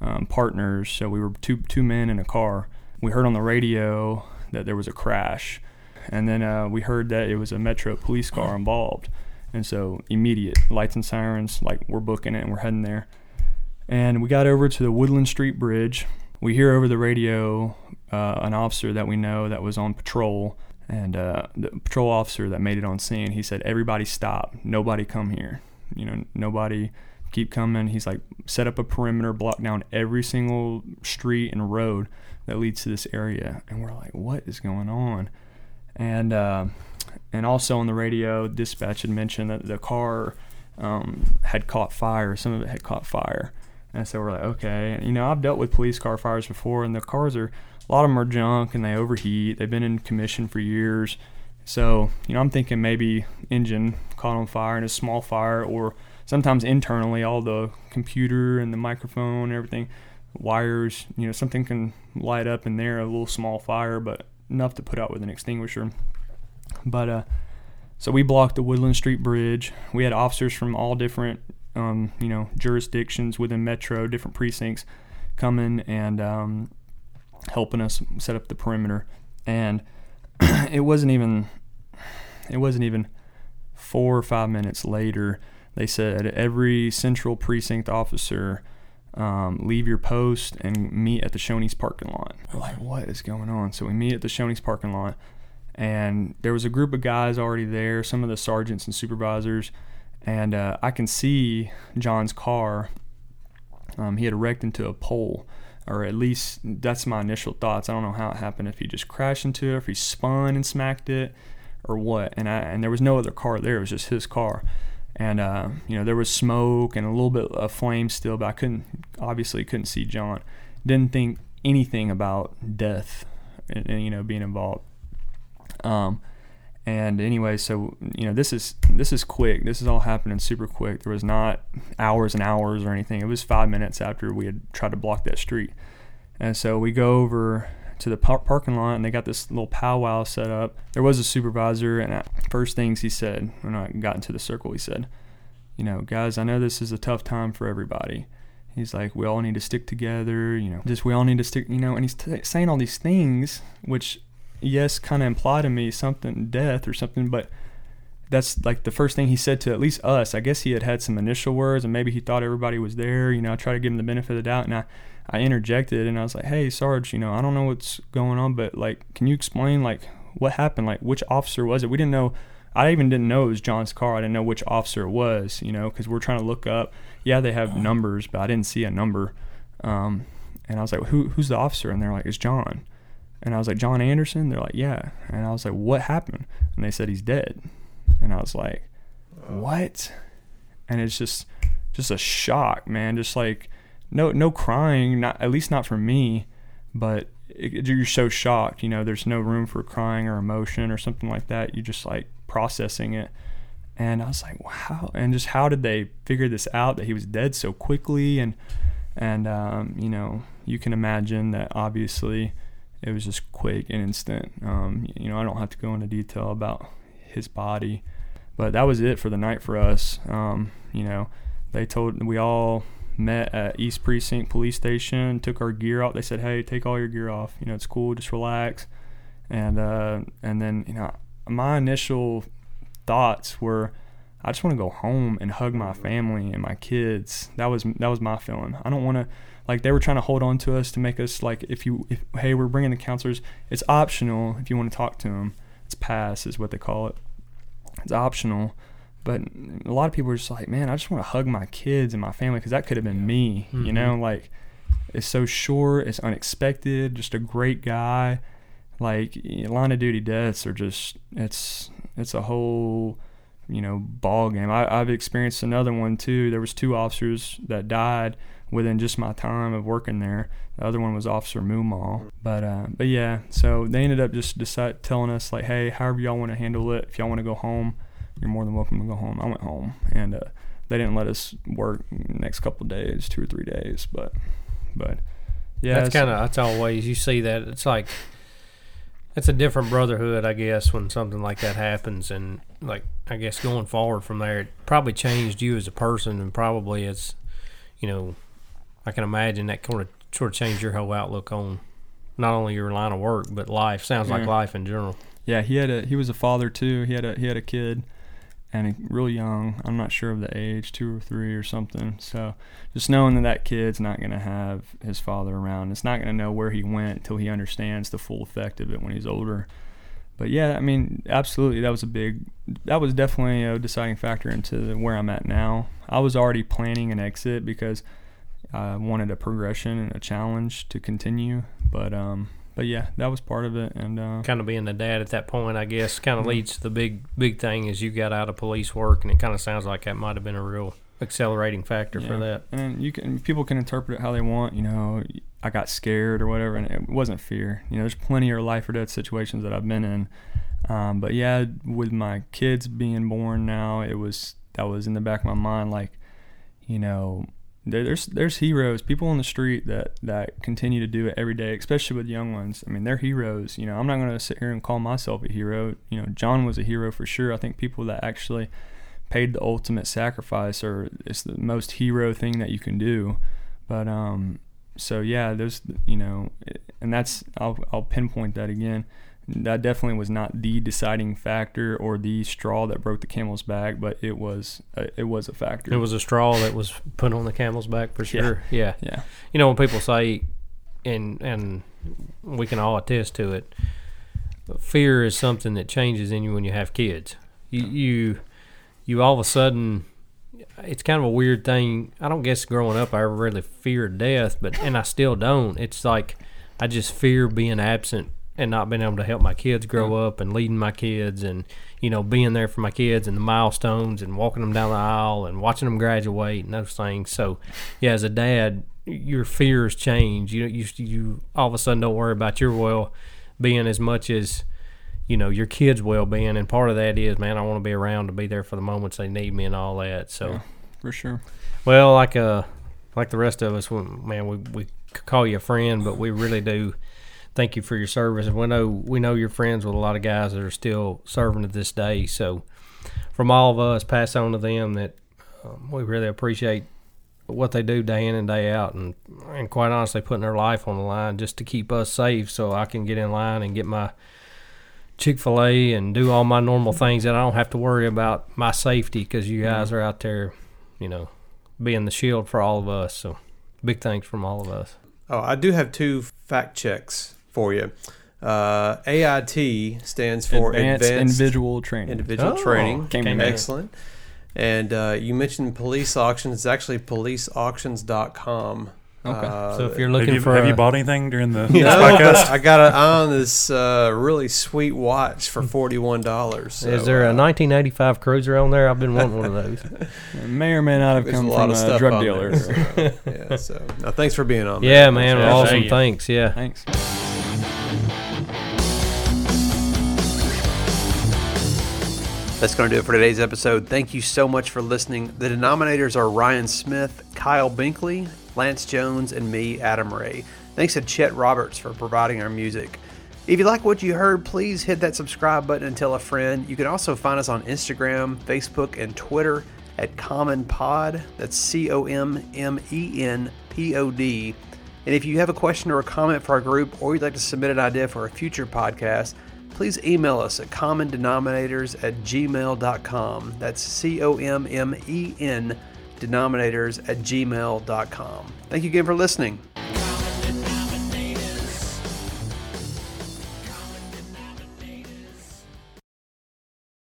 um, partners, so we were two two men in a car we heard on the radio that there was a crash, and then uh, we heard that it was a Metro police car involved, and so immediate lights and sirens, like we're booking it and we're heading there, and we got over to the Woodland Street Bridge. We hear over the radio uh, an officer that we know that was on patrol, and uh, the patrol officer that made it on scene. He said, "Everybody stop! Nobody come here! You know, nobody." Keep coming. He's like, set up a perimeter, block down every single street and road that leads to this area, and we're like, what is going on? And uh, and also on the radio, dispatch had mentioned that the car um, had caught fire. Some of it had caught fire, and so we're like, okay. And, you know, I've dealt with police car fires before, and the cars are a lot of them are junk and they overheat. They've been in commission for years. So, you know, I'm thinking maybe engine caught on fire in a small fire, or sometimes internally, all the computer and the microphone and everything wires, you know, something can light up in there, a little small fire, but enough to put out with an extinguisher. But uh, so we blocked the Woodland Street Bridge. We had officers from all different, um, you know, jurisdictions within Metro, different precincts, coming and um, helping us set up the perimeter. And it wasn't even, it wasn't even four or five minutes later. They said every central precinct officer um, leave your post and meet at the Shoney's parking lot. We're like, what is going on? So we meet at the Shoney's parking lot, and there was a group of guys already there, some of the sergeants and supervisors, and uh, I can see John's car. Um, he had wrecked into a pole, or at least that's my initial thoughts. I don't know how it happened. If he just crashed into it, if he spun and smacked it, or what. And I and there was no other car there. It was just his car and uh, you know there was smoke and a little bit of flame still, but I couldn't obviously couldn't see John. Didn't think anything about death, and, and you know being involved. Um, and anyway, so you know this is this is quick. This is all happening super quick. There was not hours and hours or anything. It was five minutes after we had tried to block that street, and so we go over to the par- parking lot and they got this little powwow set up. There was a supervisor, and first things he said when I got into the circle, he said, "You know, guys, I know this is a tough time for everybody." He's like, "We all need to stick together. You know, just we all need to stick. You know," and he's t- saying all these things, which, yes, kind of imply to me something death or something, but that's like the first thing he said to at least us. I guess he had had some initial words, and maybe he thought everybody was there. You know, I try to give him the benefit of the doubt, and I I interjected and I was like, "Hey, Sarge, you know, I don't know what's going on, but like, can you explain like what happened? Like, which officer was it? We didn't know. I even didn't know it was John's car. I didn't know which officer it was, you know, because we're trying to look up. Yeah, they have numbers, but I didn't see a number. Um, and I was like, "Who? Who's the officer?" And they're like, "It's John." And I was like, "John Anderson?" They're like, "Yeah." And I was like, "What happened?" And they said he's dead. And I was like, "What?" And it's just, just a shock, man. Just like no no crying, not at least not for me, but it, you're so shocked. You know, there's no room for crying or emotion or something like that. You just like processing it, and I was like, wow, and just how did they figure this out that he was dead so quickly? And and um, you know, you can imagine that obviously it was just quick and instant. Um, you know, I don't have to go into detail about his body, but that was it for the night for us. Um, you know, they told we all met at East Precinct Police Station, took our gear out. They said, "Hey, take all your gear off. You know, it's cool. Just relax." And uh, and then you know, my initial thoughts were, I just want to go home and hug my family and my kids. That was that was my feeling. I don't want to like they were trying to hold on to us to make us like if you if, hey we're bringing the counselors. It's optional if you want to talk to them. It's pass is what they call it. It's optional. But a lot of people are just like, man, I just want to hug my kids and my family because that could have been me. Mm-hmm. You know, like it's so short, it's unexpected, just a great guy. Like line of duty deaths are just it's it's a whole you know ball game. I, I've experienced another one too. There was two officers that died within just my time of working there. The other one was Officer Mumaw. But uh, but yeah, so they ended up just decide telling us like, hey, however y'all want to handle it, if y'all want to go home, you're more than welcome to go home. I went home and uh, they didn't let us work next couple of days, two or three days, but but yeah, that's kind of that's always you see that it's like it's a different brotherhood, I guess, when something like that happens, and like I guess going forward from there, it probably changed you as a person, and probably it's you know I can imagine that kind of sort of changed your whole outlook on not only your line of work but life. Sounds like mm. life in general. Yeah, he had a he was a father too. He had a he had a kid, and real young. I'm not sure of the age, two or three or something. So just knowing that that kid's not gonna have his father around, it's not gonna know where he went until he understands the full effect of it when he's older. But yeah, I mean, absolutely, that was a big, that was definitely a deciding factor into where I'm at now. I was already planning an exit because I wanted a progression and a challenge to continue. But um, but yeah, that was part of it, and uh, Kind of being the dad at that point, I guess, kind of Mhm. leads to the big big thing is you got out of police work, and it kind of sounds like that might have been a real accelerating factor for that. and you can people can interpret it how they want you know i got scared or whatever and it wasn't fear you know there's plenty of life or death situations that i've been in um, but yeah with my kids being born now it was that was in the back of my mind like you know there's there's heroes people on the street that that continue to do it every day especially with young ones. I mean they're heroes you know. I'm not going to sit here and call myself a hero. You know john was a hero for sure. I think people that actually paid the ultimate sacrifice or it's the most hero thing that you can do. But um so yeah there's you know and that's I'll, I'll pinpoint that again that definitely was not the deciding factor or the straw that broke the camel's back but it was a, it was a factor It was a straw that was put on the camel's back for Yeah. sure. Yeah. yeah You know when people say, and and we can all attest to it. Fear is something that changes in you when you have kids. You you you all of a sudden. It's kind of a weird thing. I don't guess growing up I ever really feared death, but and I still don't. It's like I just fear being absent and not being able to help my kids grow up and leading my kids and you know being there for my kids and the milestones and walking them down the aisle and watching them graduate and those things. So yeah, as a dad, your fears change. You you you all of a sudden don't worry about your well being as much as you know your kids' well being, and part of that is, man, I want to be around to be there for the moments they need me and all that. So, Yeah. for sure well, like uh, like the rest of us, we- man, we we call you a friend, but we really do thank you for your service, and we know we know you're friends with a lot of guys that are still serving to this day. So, from all of us, pass on to them that um, we really appreciate what they do day in and day out, and and quite honestly, putting their life on the line just to keep us safe, so I can get in line and get my Chick Fil A and do all my normal things that I don't have to worry about my safety because you guys are out there, you know, being the shield for all of us. So, big thanks from all of us. Oh, I do have two fact checks for you. Uh, AIT stands for advanced, Advanced, individual training Individual Oh, Training. came came. Excellent. And uh, you mentioned police auctions. It's actually policeauctions.com. Okay. Uh, So if you're Have looking you, for have a, you bought anything during the No, podcast? I got an eye on this uh, really sweet watch for forty-one dollars. is there a 1985 Cruiser on there? I've been wanting one of those. It may or may not have There's come a lot from of a drug on dealer there, so, yeah, so no, thanks for being on. Yeah, there. man. Yeah, awesome. thank. Thanks. Yeah. thanks That's going to do it for today's episode. Thank you so much for listening. The denominators are Ryan Smith, Kyle Binkley, Lance Jones, and me, Adam Ray. Thanks to Chet Roberts for providing our music. If you like what you heard, please hit that subscribe button and tell a friend. You can also find us on Instagram, Facebook, and Twitter at Common Pod. That's C O M M E N P O D. And if you have a question or a comment for our group, or you'd like to submit an idea for a future podcast, please email us at commondenominators at gmail.com. That's C O M M E N denominators at gmail.com. Thank you again for listening.